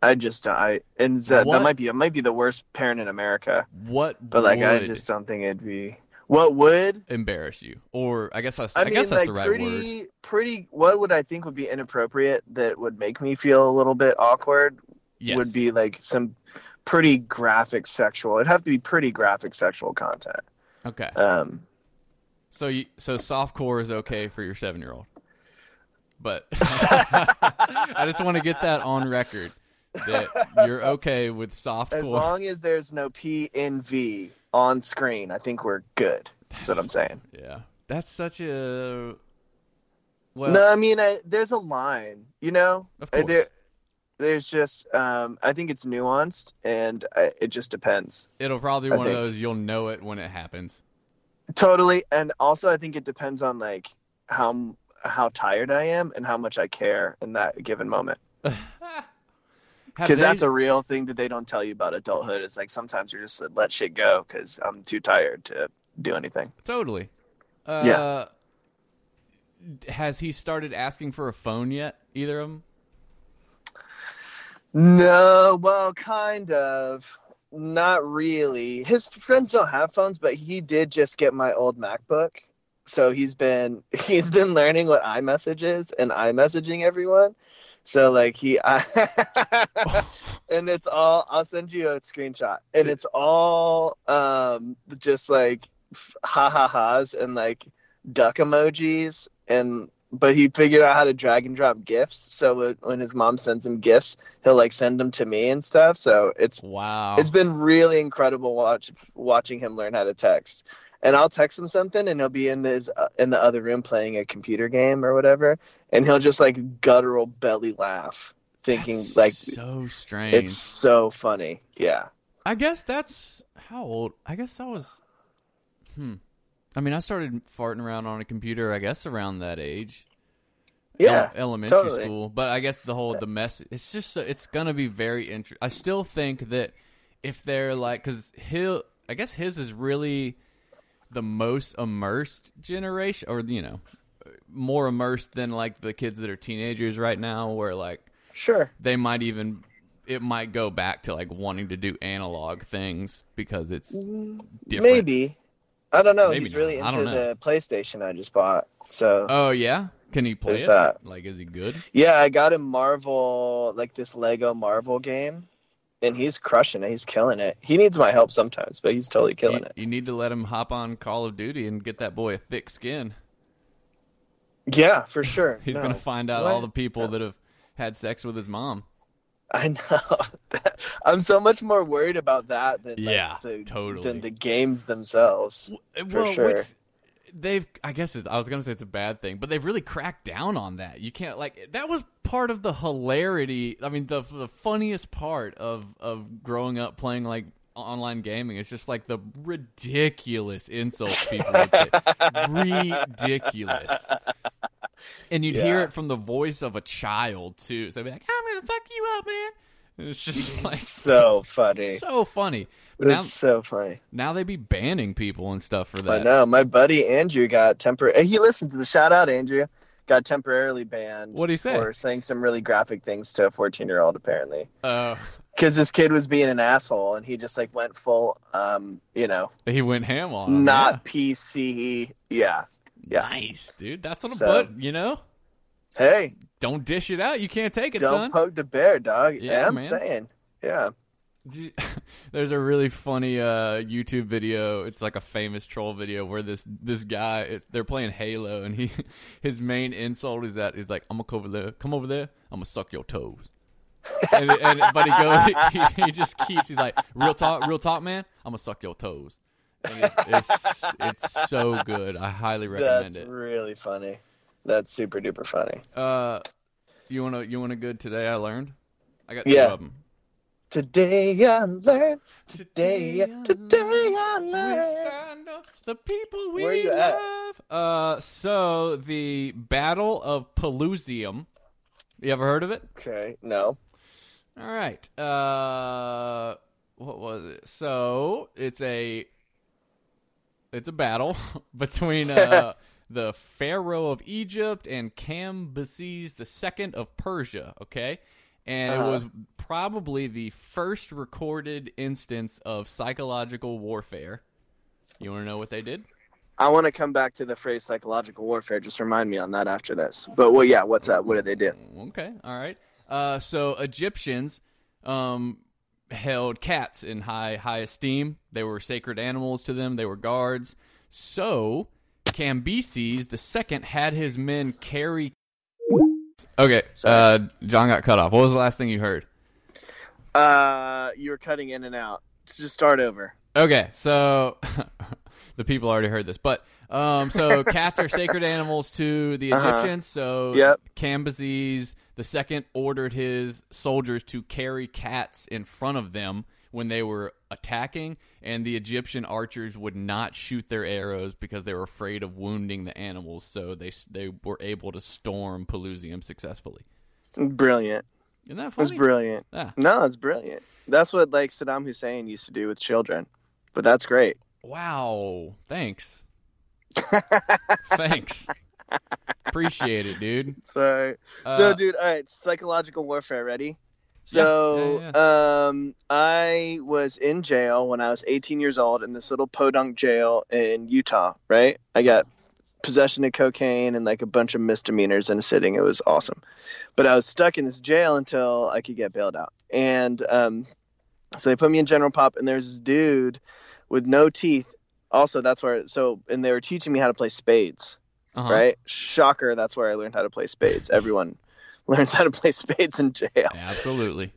I just I and that, What? that might be it might be the worst parent in America, What but like I just don't think it'd be. What would embarrass you? Or I guess that's I, I, mean? guess that's like the right pretty word. pretty. What would I think would be inappropriate that would make me feel a little bit awkward Yes. would be like some pretty graphic sexual. It'd have to be pretty graphic sexual content. okay. Um, So you so softcore is okay for your seven year old, but I just want to get that on record that you're okay with softcore. as long as there's no P in V on screen, I think we're good. That's what I'm saying. yeah, that's such a well. no, I mean, I, there's a line, you know. Of Uh, course. There, there's just, um, I think it's nuanced, and I, it just depends. It'll probably be I one think- of those you'll know it when it happens. Totally, and also I think it depends on like how how tired I am and how much I care in that given moment. Because they- that's a real thing that they don't tell you about adulthood. It's like sometimes you're just let shit go because I'm too tired to do anything. totally. Uh, Yeah. Has he started asking for a phone yet? Either of them? No, well, kind of. Not really. His friends don't have phones, but he did just get my old MacBook. So he's been he's been learning what iMessage is and iMessaging everyone. So like he I, and it's all I'll send you a screenshot. And it's all um just like ha ha ha's and like duck emojis and but he figured out how to drag and drop gifts. so when- his mom sends him gifts he'll like send them to me and stuff so it's Wow. it's been really incredible watch watching him learn how to text and i'll text him something and he'll be in this uh, in the other room playing a computer game or whatever and he'll just like guttural belly laugh thinking That's like so strange. it's so funny yeah I guess that's how old. I guess that was. Hmm. I mean, I started farting around on a computer. I guess around that age. yeah ele- elementary totally. school. But I guess the whole uh, the mess. It's just so, it's gonna be very interesting. I still think that if they're like, because he'll, I guess his is really the most immersed generation, or you know, more immersed than like the kids that are teenagers right now, where like sure they might even it might go back to like wanting to do analog things because it's mm, different. maybe i don't know Maybe he's really not. I into the playstation i just bought so Oh yeah, can he play There's it? that. Like, is he good? Yeah, I got him Marvel, like this Lego Marvel game, and he's crushing it. He's killing it. He needs my help sometimes, but he's totally killing You, it. you need to let him hop on Call of Duty and get that boy a thick skin. Yeah, for sure. He's No. gonna find out What? all the people that have had sex with his mom. I know. I'm so much more worried about that than like, Yeah, the, totally. than the games themselves. For well, sure. which they've I guess it's, I was gonna say it's a bad thing, but they've really cracked down on that. You can't like that was part of the hilarity. I mean, the the funniest part of of growing up playing like online gaming is just like the ridiculous insults people would say. ridiculous. And you'd hear it from the voice of a child too. So they'd be like, "I'm gonna fuck you up, man." And it's just like So funny. so funny. But now, It's so funny. now they be banning people and stuff for that. I know. My buddy Andrew got tempor. He listened to the shout out, Andrew. Got temporarily banned. What'd he say? For saying some really graphic things to a 14 year old, apparently. Uh, because this kid was being an asshole and he just like went full um you know he went ham on him. not pc yeah yeah. yeah. Nice, dude. That's what a So- butt, you know? hey Don't dish it out. You can't take it, don't son. poke the bear dog Yeah, i'm man. saying yeah There's a really funny uh, YouTube video. It's like a famous troll video where this this guy it's, they're playing Halo and he his main insult is that he's like I'm gonna come over there, come over there, I'm gonna suck your toes. and, and but he goes, he, he just keeps. He's like, real talk, real talk, man. I'm gonna suck your toes. It's, it's it's so good. I highly recommend That's it. really funny. That's super duper funny. Uh, you wanna you want a good today? I learned. I got Yeah. two of them. Today I learned. Today, today I learned. The people we Where you at? love. Uh, so the Battle of Pelusium. You ever heard of it? Okay, no. All right. Uh, what was it? So it's a it's a battle between uh, the Pharaoh of Egypt and Cambyses the Second of Persia. Okay, and Uh-huh. it was probably the first recorded instance of psychological warfare. You want to know what they did? I want to come back to the phrase psychological warfare. Just remind me on that after this. But well, yeah. What's that? What did they do? Okay, all right. Uh, so Egyptians um, held cats in high high esteem. They were sacred animals to them. They were guards. So Cambyses the second had his men carry. Okay, uh, John got cut off. What was the last thing you heard? Uh, you were cutting in and out. Let's Just start over. Okay, so the people already heard this, but um, so cats are sacred animals to the Uh-huh. Egyptians. So Yep. Cambyses the second ordered his soldiers to carry cats in front of them when they were attacking, and the Egyptian archers would not shoot their arrows because they were afraid of wounding the animals. So they they were able to storm Pelusium successfully. Brilliant. Isn't that That's funny? brilliant. Ah. No, it's brilliant. That's what like Saddam Hussein used to do with children. But that's great. Wow. Thanks. Thanks. Appreciate it, dude. So, Uh, so dude, all right, psychological warfare. Ready? So, yeah, um, I was in jail when I was 18 years old in this little podunk jail in Utah. Right? I got possession of cocaine and like a bunch of misdemeanors in a sitting. It was awesome. But I was stuck in this jail until I could get bailed out. And um, so they put me in general pop, and there's this dude with no teeth. Also, that's where so, and they were teaching me how to play spades uh-huh. right? Shocker, that's where I learned how to play spades. Everyone learns how to play spades in jail. Absolutely.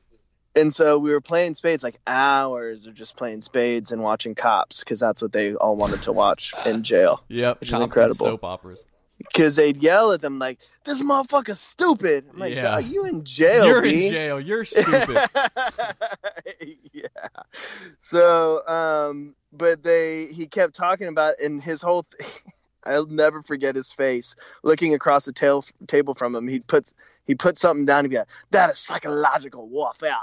And so we were playing spades like hours of just playing spades and watching cops because that's what they all wanted to watch in jail. Yep. Which is Cops and incredible. Soap operas. Because they'd yell at them like, "This motherfucker's stupid." I'm like, Yeah. You in jail? You're B." in jail. You're stupid. yeah. So, um, but they he kept talking about and his whole. I'll never forget his face looking across the tail, table from him. He puts he put something down. He'd be like, "That is psychological warfare,"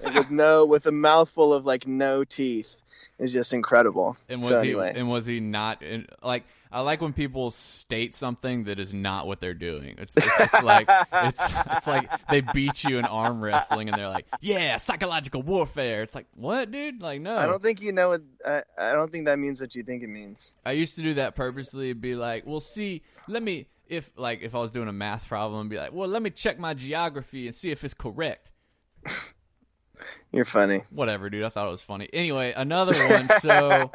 with no with a mouthful of like no teeth. It's just incredible. and was so he? anyway, And was he not? In, like I like when people state something that is not what they're doing. It's it's, it's like it's it's like they beat you in arm wrestling and they're like, yeah, psychological warfare. It's like what, dude? Like no. I don't think you know what. I, I don't think that means what you think it means. I used to do that purposely. Be like, well, see, let me if like if I was doing a math problem, be like, well, let me check my geography and see if it's correct. You're funny. Whatever, dude. I thought it was funny. Anyway, another one. So,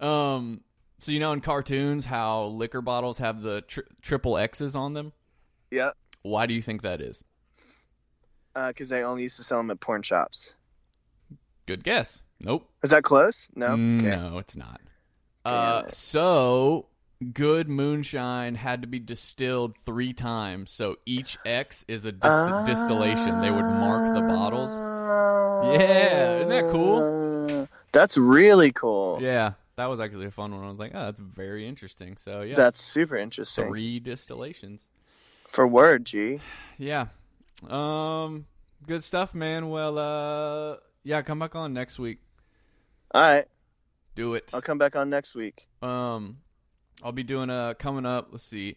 um, so you know in cartoons how liquor bottles have the tri- triple X's on them. Yeah, Why do you think that is? because they only used to sell them at porn shops. Good guess. Nope. Is that close? No. Okay. No, it's not. Uh, it. so good moonshine had to be distilled three times. So each X is a dis- distillation. They would mark the bottles. Yeah, isn't that cool? That's really cool. Yeah, that was actually a fun one. I was like, oh, that's very interesting. So yeah, That's super interesting. three distillations. For word, G. Yeah. Um, good stuff, man. Well, uh, yeah, come back on next week. All right, Do it. I'll come back on next week. Um, I'll be doing a coming up. Let's see,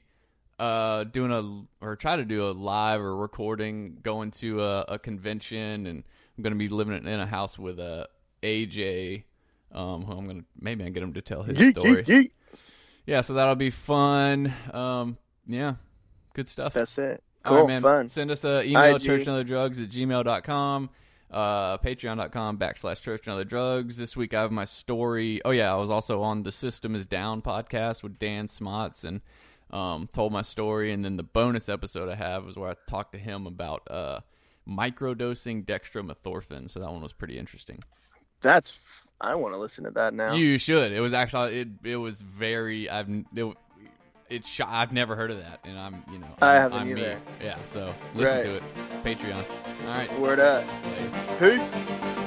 uh, doing a or try to do a live or recording, going to a, a convention, and I'm gonna be living in a house with uh, AJ. Um, who I'm gonna maybe I get him to tell his Yeet, story. yeet, yeet. Yeah, so that'll be fun. Um, yeah, good stuff. That's it. All Cool, right, man. fun. Send us an email at IG. churchandotherdrugs at gmail.com, uh, patreon.com backslash church and other drugs. This week I have my story. Oh, yeah, I was also on the System is Down podcast with Dan Smots and um, told my story, and then the bonus episode I have was where I talked to him about uh, microdosing dextromethorphan. So that one was pretty interesting. That's. I want to listen to that now. You should. It was actually it. It was very. I've it. It's sh- I've never heard of that, and I'm you know I I'm, haven't I'm me. either. Yeah, so listen Right. to it. Patreon. All right. Word up. Later. Peace.